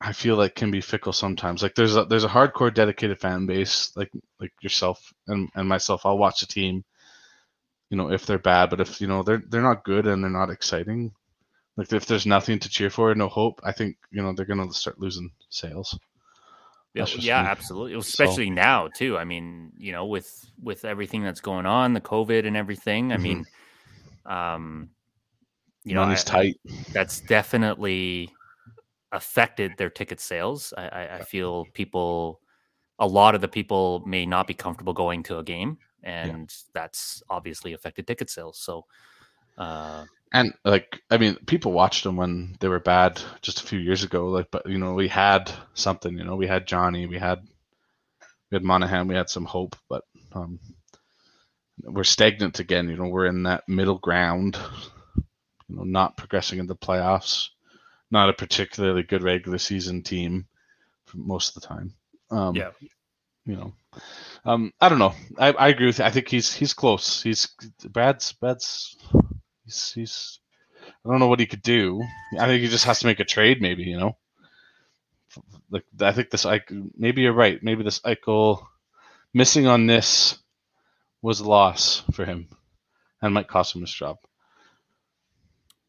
I feel like can be fickle sometimes. Like there's a there's a hardcore dedicated fan base, like like yourself and, and myself. I'll watch the team. You know, if they're bad, but if you know they're they're not good and they're not exciting, like if there's nothing to cheer for, no hope, I think you know they're gonna start losing sales. yeah, yeah, me. absolutely. Especially now too. I mean, you know, with with everything that's going on, the COVID and everything. I Mhm. mean, um, you know, Money's I- tight. that's definitely affected their ticket sales. I, I, I feel people, a lot of the people may not be comfortable going to a game, and that's obviously affected ticket sales. So, uh, And like, I mean, people watched them when they were bad just a few years ago. Like, but you know, we had something. You know, we had Johnny, we had we had Monahan, we had some hope. But um, we're stagnant again. You know, we're in that middle ground. You know, not progressing in the playoffs. Not a particularly good regular season team for most of the time. Um, Yeah. You know, um, I don't know. I, I agree with you. I think he's he's close. He's Brad's Brad's he's he's. I don't know what he could do. I think he just has to make a trade, maybe. You know, like I think this. I maybe you're right. Maybe this Eichel missing on this was a loss for him, and might cost him his job.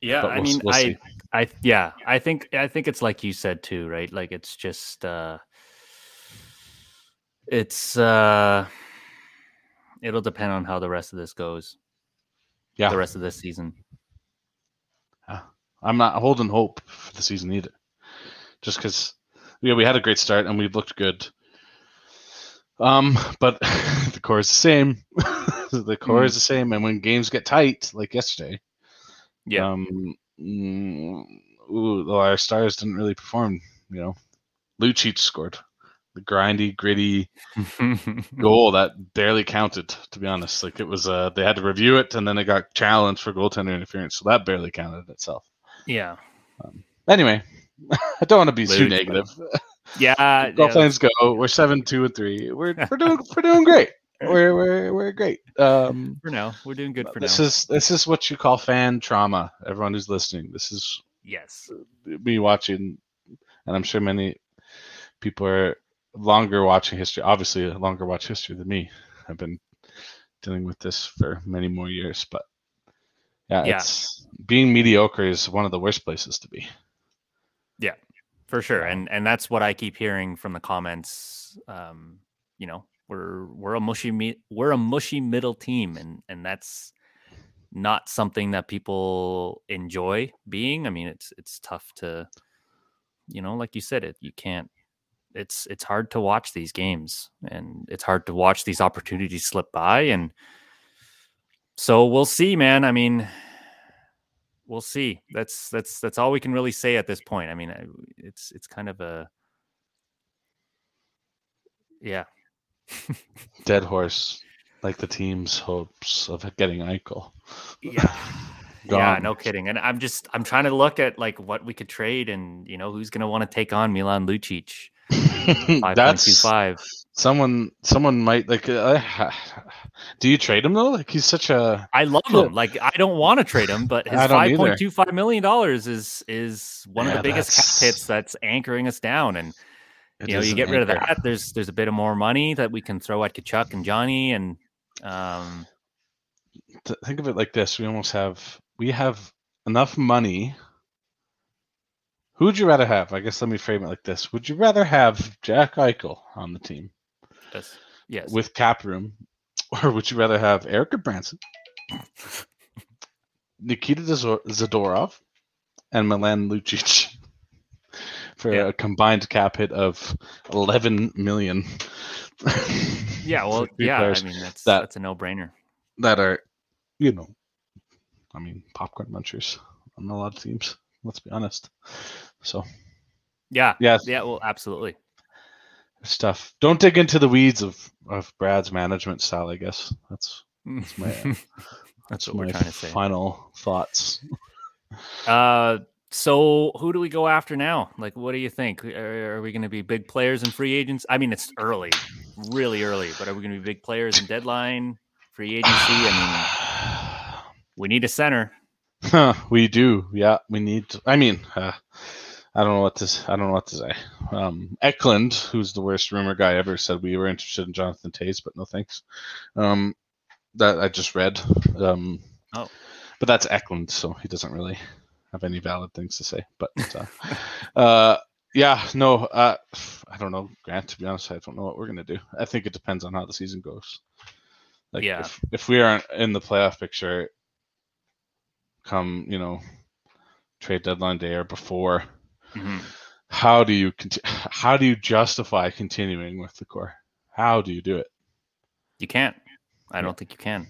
Yeah, I we'll- mean, we'll I. I, yeah, I think, I think it's like you said too, right? Like it's just, uh it's, uh it'll depend on how the rest of this goes, Yeah, the rest of this season. I'm not holding hope for the season either. Just because, yeah, we had a great start and we looked good. Um, but [LAUGHS] the core is the same. [LAUGHS] the core Mm. is the same, and when games get tight, like yesterday, Yeah. um, mm, ooh, our stars didn't really perform. You know, Lucic scored the grindy, gritty [LAUGHS] goal that barely counted. To be honest, like it was, uh, they had to review it, and then it got challenged for goaltender interference, so that barely counted itself. yeah. Anyway, [LAUGHS] I don't want to be too negative. [LAUGHS] Yeah. Go yeah, Flames go. We're seven, two, and three. We're we're doing we're doing great. We're we're we're great. Um, For now, we're doing good for this now. is this is what you call fan trauma. Everyone who's listening, this is yes. me watching, and I'm sure many people are longer watching history. Obviously, a longer watch history than me. I've been dealing with this for many more years, but yeah, Yeah. it's being mediocre is one of the worst places to be. Yeah, for sure and and that's what i keep hearing from the comments um you know we're we're a mushy me- we're a mushy middle team and and that's not something that people enjoy being i mean it's it's tough to you know like you said it you can't it's it's hard to watch these games and it's hard to watch these opportunities slip by and so we'll see man i mean we'll see. That's that's that's all we can really say at this point. I mean, it's it's kind of a yeah, [LAUGHS] Dead horse, like the team's hopes of getting Eichel. yeah, [LAUGHS] yeah. No kidding. And I'm just I'm trying to look at like what we could trade and you know who's going to want to take on Milan Lucic. Five point two That's five. someone. Someone might like. Uh, [SIGHS] do you trade him though? Like he's such a. I love him. Like I don't want to trade him, but his [LAUGHS] five point two five million dollars is is one of the biggest cap hits that's anchoring us down. And it you know, you get rid of that. There's there's a bit of more money that we can throw at Tkachuk and Johnny, and um, Think of it like this: we almost have we have enough money. Who would you rather have? I guess let me frame it like this: Would you rather have Jack Eichel on the team yes, yes, with cap room, or would you rather have Erik Gudbranson, [LAUGHS] Nikita Zadorov, and Milan Lucic [LAUGHS] for Yeah. a combined cap hit of 11 million? [LAUGHS] yeah. Well, yeah. I mean, that's that- that's a no brainer. that are, you know, I mean, popcorn munchers on a lot of teams. Let's be honest. So, Yeah, yeah, yeah. Well, absolutely. stuff. Don't dig into the weeds of, of Brad's management style. I guess that's [LAUGHS] That's my- that's that's what we're my trying to say. final thoughts. Uh, so who do we go after now? Like, what do you think? Are, are we going to be big players and free agents? I mean, it's early, really early, but are we going to be big players in deadline, free agency? I mean, we need a center. Huh, we do. Yeah, we need. To, I mean, uh, I don't know what to. I don't know what to say. Um, Eklund, who's the worst rumor guy ever, said we were interested in Jonathan Toews, but no thanks. Um, that I just read. Um, Oh. but that's Eklund, so he doesn't really have any valid things to say. But uh, [LAUGHS] uh, yeah, no, uh, I don't know, Grant. To be honest, I don't know what we're gonna do. I think it depends on how the season goes. Like, Yeah. if, if we aren't in the playoff picture, come you know trade deadline day or before Mhm. how do you conti- how do you justify continuing with the core how do you do it You can't. I don't think you can.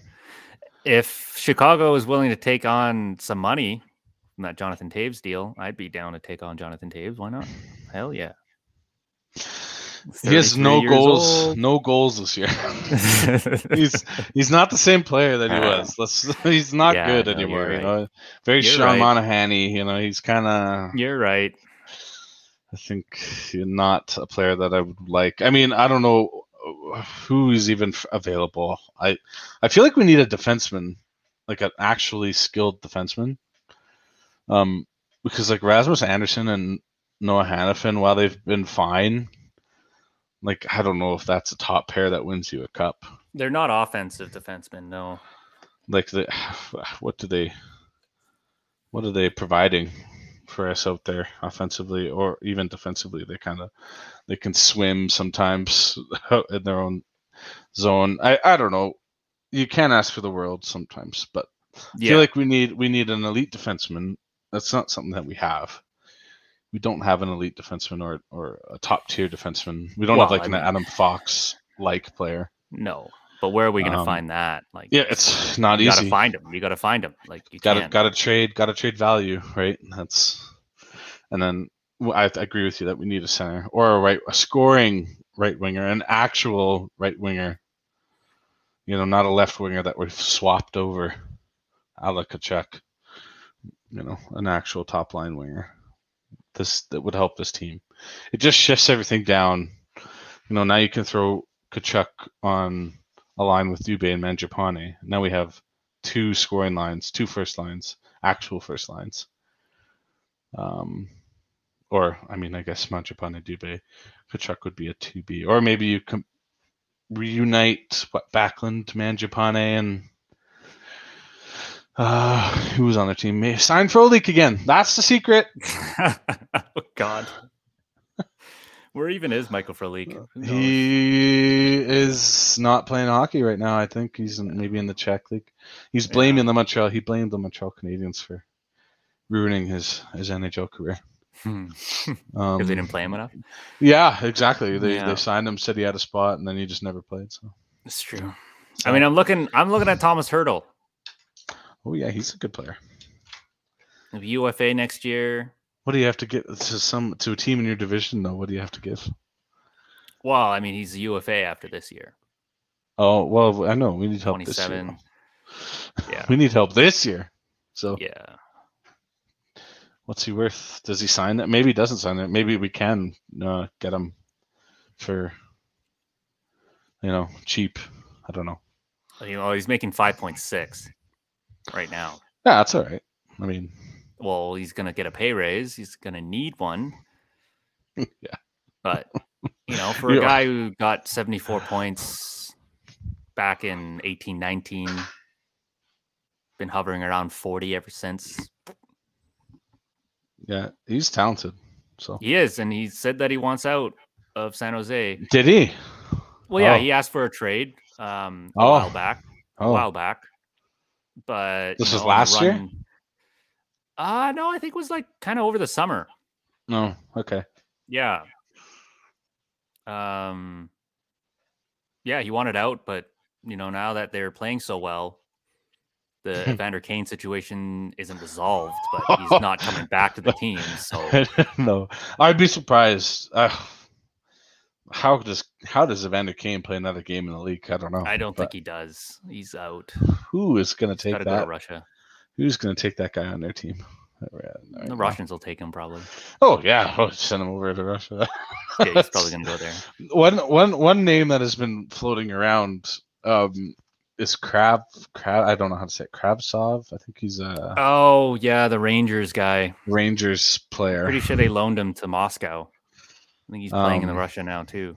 If Chicago is willing to take on some money from that Jonathan Toews deal, I'd be down to take on Jonathan Toews. Why not? Hell yeah. He has no goals. old. No goals this year. [LAUGHS] he's he's not the same player that he was. Let's, [LAUGHS] he's not Yeah, good no, anymore. you're You know, very You're Sean right. Monahan. You know, he's kind of. You're right. I think he's not a player that I would like. I mean, I don't know who is even available. I I feel like we need a defenseman, like an actually skilled defenseman. Um, because like Rasmus Andersson and Noah Hanifin, while they've been fine, like I don't know if that's a top pair that wins you a cup. They're not offensive defensemen, no. Like the [SIGHS] what do they what are they providing for us out there offensively or even defensively? They kind of they can swim sometimes [LAUGHS] in their own zone. I I don't know. You can't ask for the world sometimes, but I Yeah. feel like we need we need an elite defenseman. That's not something that we have. We don't have an elite defenseman or or a top tier defenseman. We don't have like I an mean- Adam Fox like player. no. But where are we gonna Um, find that? Like Yeah, it's not you easy. gotta find him. You gotta find him. Like you gotta gotta trade gotta trade value right that's and then well, I, I agree with you that we need a center or a right a scoring right winger an actual right winger you know not a left winger that we've swapped over a la Tkachuk you know an actual top line winger this that would help this team. It just shifts everything down. You know now you can throw Tkachuk on a line with Dubé and Mangiapane. Now we have two scoring lines, two first lines, actual first lines. Um, or I mean, I guess Mangiapane Dubé, Tkachuk would be a two B, or maybe you can reunite what Backlund, Mangiapane, and uh, who was on their team? May- Sign Frolik again. That's the secret. [LAUGHS] oh God. Where even is Michael Frolik? He is not playing hockey right now. I think he's in, maybe in the Czech league. He's blaming the Montreal. He blamed the Montreal Canadiens for ruining his his NHL career. Hmm. [LAUGHS] Um, they didn't play him enough. Yeah, exactly. They Yeah. they signed him, said he had a spot, and then he just never played. So, It's true. I mean, I'm looking. I'm looking at Tomas Hertl, oh yeah, he's a good player. UFA next year. What do you have to get to some to a team in your division though? What do you have to give? Well, I mean, he's a UFA after this year. Oh well, I know we need help this year. Yeah. We need help this year. So Yeah. what's he worth? Does he sign that? Maybe he doesn't sign it. Maybe we can uh, get him for you know cheap. I don't know. You know, he's making 5.6 right now. Yeah, that's all right. I mean, Well, he's going to get a pay raise. He's going to need one. [LAUGHS] Yeah. But, you know, for a guy who got 74 points back in 18, 19, been hovering around 40 ever since. yeah, he's talented. So He is. And he said that he wants out of San Jose. did he? Well, yeah, Oh. he asked for a trade um, a Oh. while back. A Oh, while back. But This was know, last year? Uh no, I think it was like kind of over the summer. no. Okay. Yeah. Um yeah, he wanted out, but you know, now that they're playing so well, the [LAUGHS] Evander Kane situation isn't resolved, but he's [LAUGHS] not coming back to the team. So [LAUGHS] no, I'd be surprised. Uh, how does how does Evander Kane play another game in the league? I don't know. I don't think he does. He's out. who is going to take to go to that. Russia. Who's going to take that guy on their team? [LAUGHS] Right The now. Russians will take him probably. Oh yeah, [LAUGHS] oh, send him over to Russia. [LAUGHS] Yeah, he's probably going to go there. one one one name that has been floating around um, is Crab Crab. I don't know how to say it. Krabsov. I think he's a Oh yeah, the Rangers guy. Rangers player. Pretty sure they loaned him to Moscow. I think he's playing in the Um, Russia now too.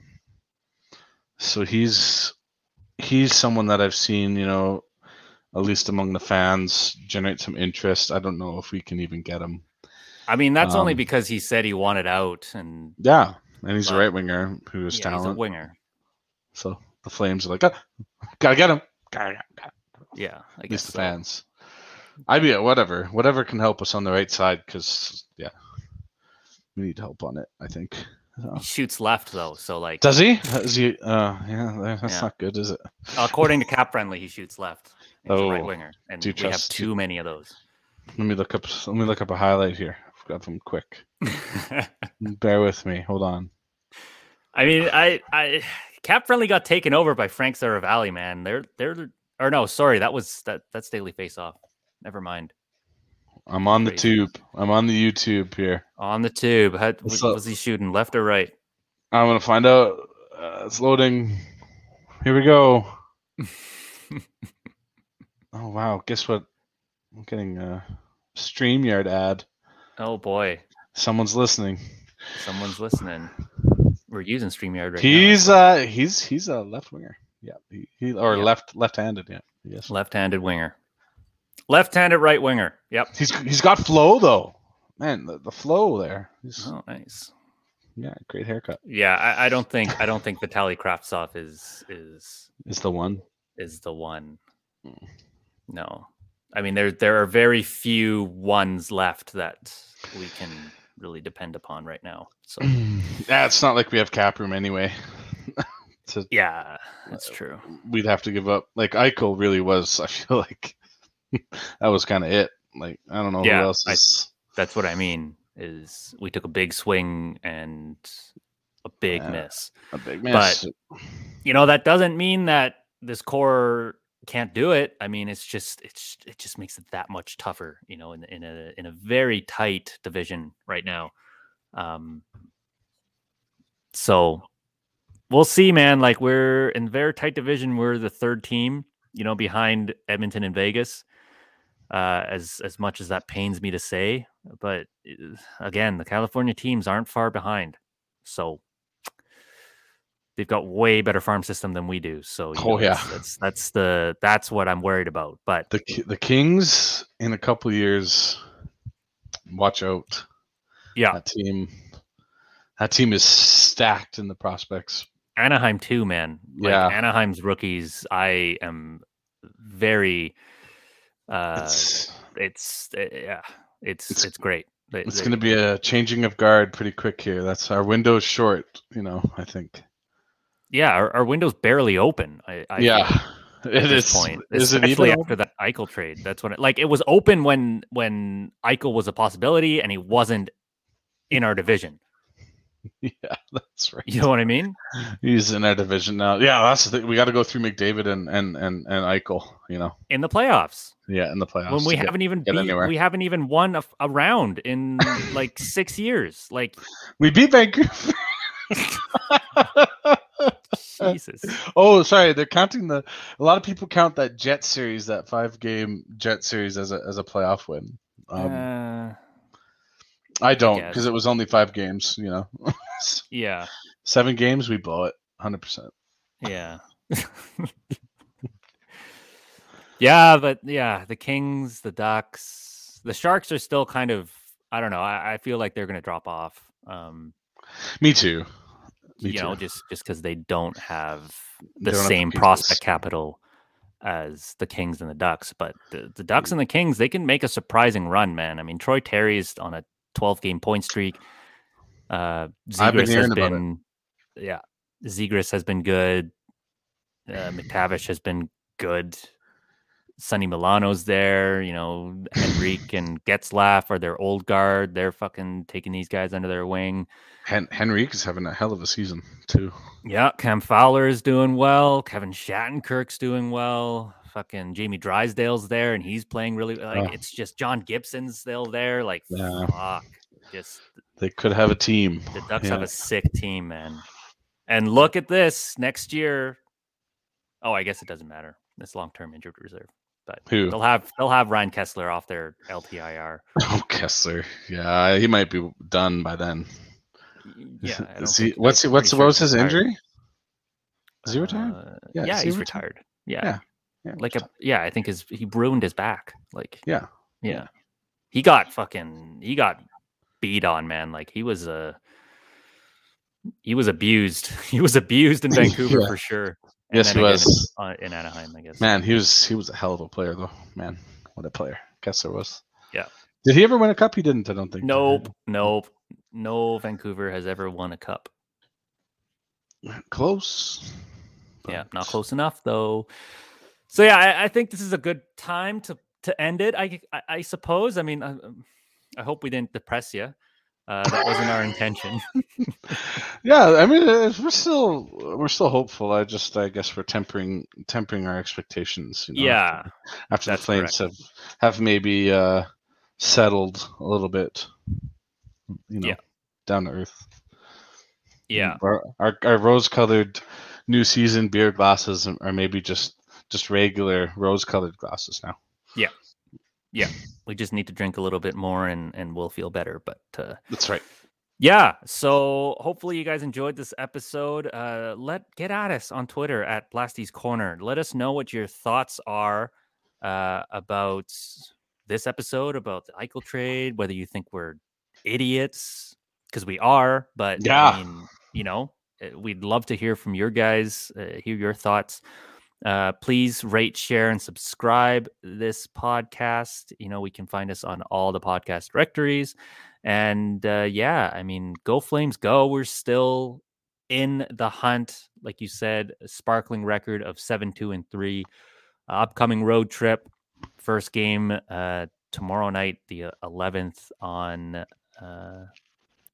so he's he's someone that I've seen, you know, at least among the fans, generate some interest. I don't know if we can even get him. I mean, that's only um, because he said he wanted out, and Yeah, and he's a right winger who is yeah, he's a winger. So the Flames are like, "Ah, gotta get him. Gotta, gotta, Yeah, I at guess least the so. fans. I'd be whatever, whatever can help us on the right side, because yeah, we need help on it. I think. So- He shoots left though, so like Does he? Is he? Uh, yeah, that's Yeah. not good, is it? according to Cap Friendly, he shoots left. He's a right Oh, winger, and do you we have trust- too many of those. Let me look up. Let me look up a highlight here. I've got them quick. [LAUGHS] Bear with me. Hold on. I mean, I, I cap friendly got taken over by Frank Seravalli, man. They're they're or no, sorry, that was that that's daily face off. Never mind. I'm on the Crazy. tube. I'm on the YouTube here. On the tube. How, was, was he shooting left or right? I'm gonna find out. Uh, it's loading. Here we go. [LAUGHS] oh wow! Guess what? I'm getting a Streamyard ad. Oh boy, Someone's listening. someone's listening. We're using Streamyard right now. he's uh he's he's a left winger. Yeah, he, he or Yeah. left left-handed. Yeah, yes. Left-handed winger. Left-handed right winger. Yep. He's he's got flow though. Man, the, the flow there. He's, Oh, nice. Yeah, great haircut. Yeah, I, I don't think I don't think Vitaly Kravtsov is is Is the one. is the one. Mm. No, I mean there there are very few ones left that we can really depend upon right now. So [CLEARS THROAT] yeah, it's not like we have cap room anyway. [LAUGHS] to, yeah, that's true. we'd have to give up. Like Eichel really was. I feel like [LAUGHS] that was kind of it. Like I don't know Yeah, who else I- That's what I mean. Is we took a big swing and a big Yeah. miss. a big miss. But you know that doesn't mean that this core can't do it. I mean, it's just it's it just makes it that much tougher. You know, in in a in a very tight division right now. Um. So we'll see, man. Like we're in very tight division. We're the third team. You know, behind Edmonton and Vegas. Uh, as as much as that pains me to say, but uh, again, the California teams aren't far behind. So they've got way better farm system than we do. So Oh, know, yeah. that's, that's that's the that's what I'm worried about. But the the Kings in a couple years. Watch out. yeah, That team. That team is stacked in the prospects. Anaheim too, man. Like Yeah. Anaheim's rookies, I am very. Uh, It's it's uh, yeah, it's it's, it's- great. They- it's going to be a changing of guard pretty quick here. That's our window's short. You know, I think. yeah. Our, our window's barely open. I, I yeah, [LAUGHS] at it this is. point, Is it especially after that Eichel trade. That's when it like it was open when when Eichel was a possibility and he wasn't in our division. [LAUGHS] Yeah, that's right. You know what I mean? He's in our division now. Yeah, that's the thing. We got to go through McDavid and and and and Eichel. You know, In the playoffs yeah, in the playoffs. when we get- haven't even beat, we haven't even won a, a round in [LAUGHS] like six years. Like we beat Vancouver. [LAUGHS] Jesus, oh, sorry. They're counting the. A lot of people count that Jet series, that five game Jet series, as a as a playoff win. Um, uh, I don't because it was only five games. You know, [LAUGHS] yeah, seven games we blow it, hundred percent. yeah, [LAUGHS] yeah. But yeah, the Kings, the Ducks, the Sharks are still kind of. I don't know. I, I feel like they're going to drop off. Um, Me too. Me you know, too. just just because they don't have the don't have same pieces. prospect capital as the Kings and the Ducks. But the, the Ducks and the Kings, they can make a surprising run, man. I mean, Troy Terry's on a 12 game point streak. Uh, been has hearing about it. been, yeah, Zegras has been good. Uh, McTavish has been good. Sonny Milano's there, you know, Henrique and Getzlaf are their old guard. They're fucking taking these guys under their wing. Hen- Henrique is having a hell of a season too. Yeah, Cam Fowler is doing well. Kevin Shattenkirk's doing well. Fucking Jamie Drysdale's there, and he's playing really like Oh. it's just John Gibson's still there. Like Yeah. fuck, just They could have a team. the Ducks have a sick team, man. And look at this next year. Oh, I guess it doesn't matter. It's long term injured reserve, but Who? they'll have they'll have Ryan Kesler off their LTIR. [LAUGHS] Oh, Kesler. Yeah, he might be done by then. Yeah, Is he, what's he, what's what was his retired. injury? Is he retired? Uh, Yeah, yeah, he's retired? retired. Yeah. Yeah, yeah, Like a yeah, I think his he ruined his back. Like Yeah. Yeah. He got fucking he got beat on, man. Like he was uh he was abused. [LAUGHS] He was abused in [LAUGHS] Vancouver Yeah. for sure. And Yes, he was. In, uh, in Anaheim, I guess. Man, he was he was a hell of a player though. Man, what a player Kesler was. Yeah. Did he ever win a cup? He didn't. I don't think. Nope, nope. No Vancouver has ever won a cup. Close. Yeah, not close enough though. So yeah, I, I think this is a good time to to end it. I I, I suppose. I mean, I, um, I hope we didn't depress you. Uh, that wasn't our intention. [LAUGHS] yeah, I mean, we're still we're still hopeful. I just, I guess, we're tempering tempering our expectations. You know, yeah, after, after the Flames correct. have have maybe uh, settled a little bit, you know, yeah. down to earth. Yeah, our our, our rose colored new season beer glasses are maybe just just regular rose colored glasses now. Yeah, yeah, we just need to drink a little bit more and and we'll feel better. But uh, that's right. Yeah, so hopefully you guys enjoyed this episode. Uh, let get at us on Twitter at Blasty's Corner. Let us know what your thoughts are uh, about this episode, about the Eichel trade. Whether you think we're idiots because we are, but yeah, I mean, you know, eh, we'd love to hear from your guys, uh, hear your thoughts. Uh, please rate, share, and subscribe this podcast. You know, we can find us on all the podcast directories. And uh, yeah, I mean, go Flames, go. We're still in the hunt. Like you said, sparkling record of 7 2 and 3. Uh, upcoming road trip. First game uh, tomorrow night, the 11th on uh,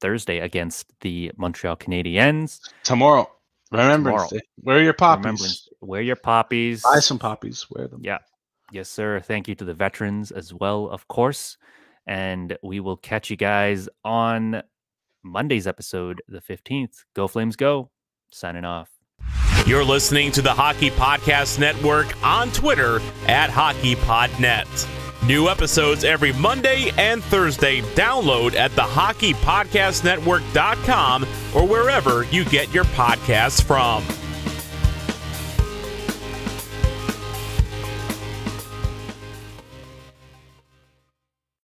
Thursday against the Montreal Canadiens. Tomorrow. Remembrance Tomorrow. Wear your poppies. Wear your poppies. Buy some poppies. Wear them. Yeah. Yes, sir. Thank you to the veterans as well, of course. And we will catch you guys on Monday's episode, the 15th. Go Flames, go. Signing off. You're listening to the Hockey Podcast Network on Twitter at HockeyPodNet. New episodes every Monday and Thursday. Download at the hockeypodcastnetwork.com or wherever you get your podcasts from.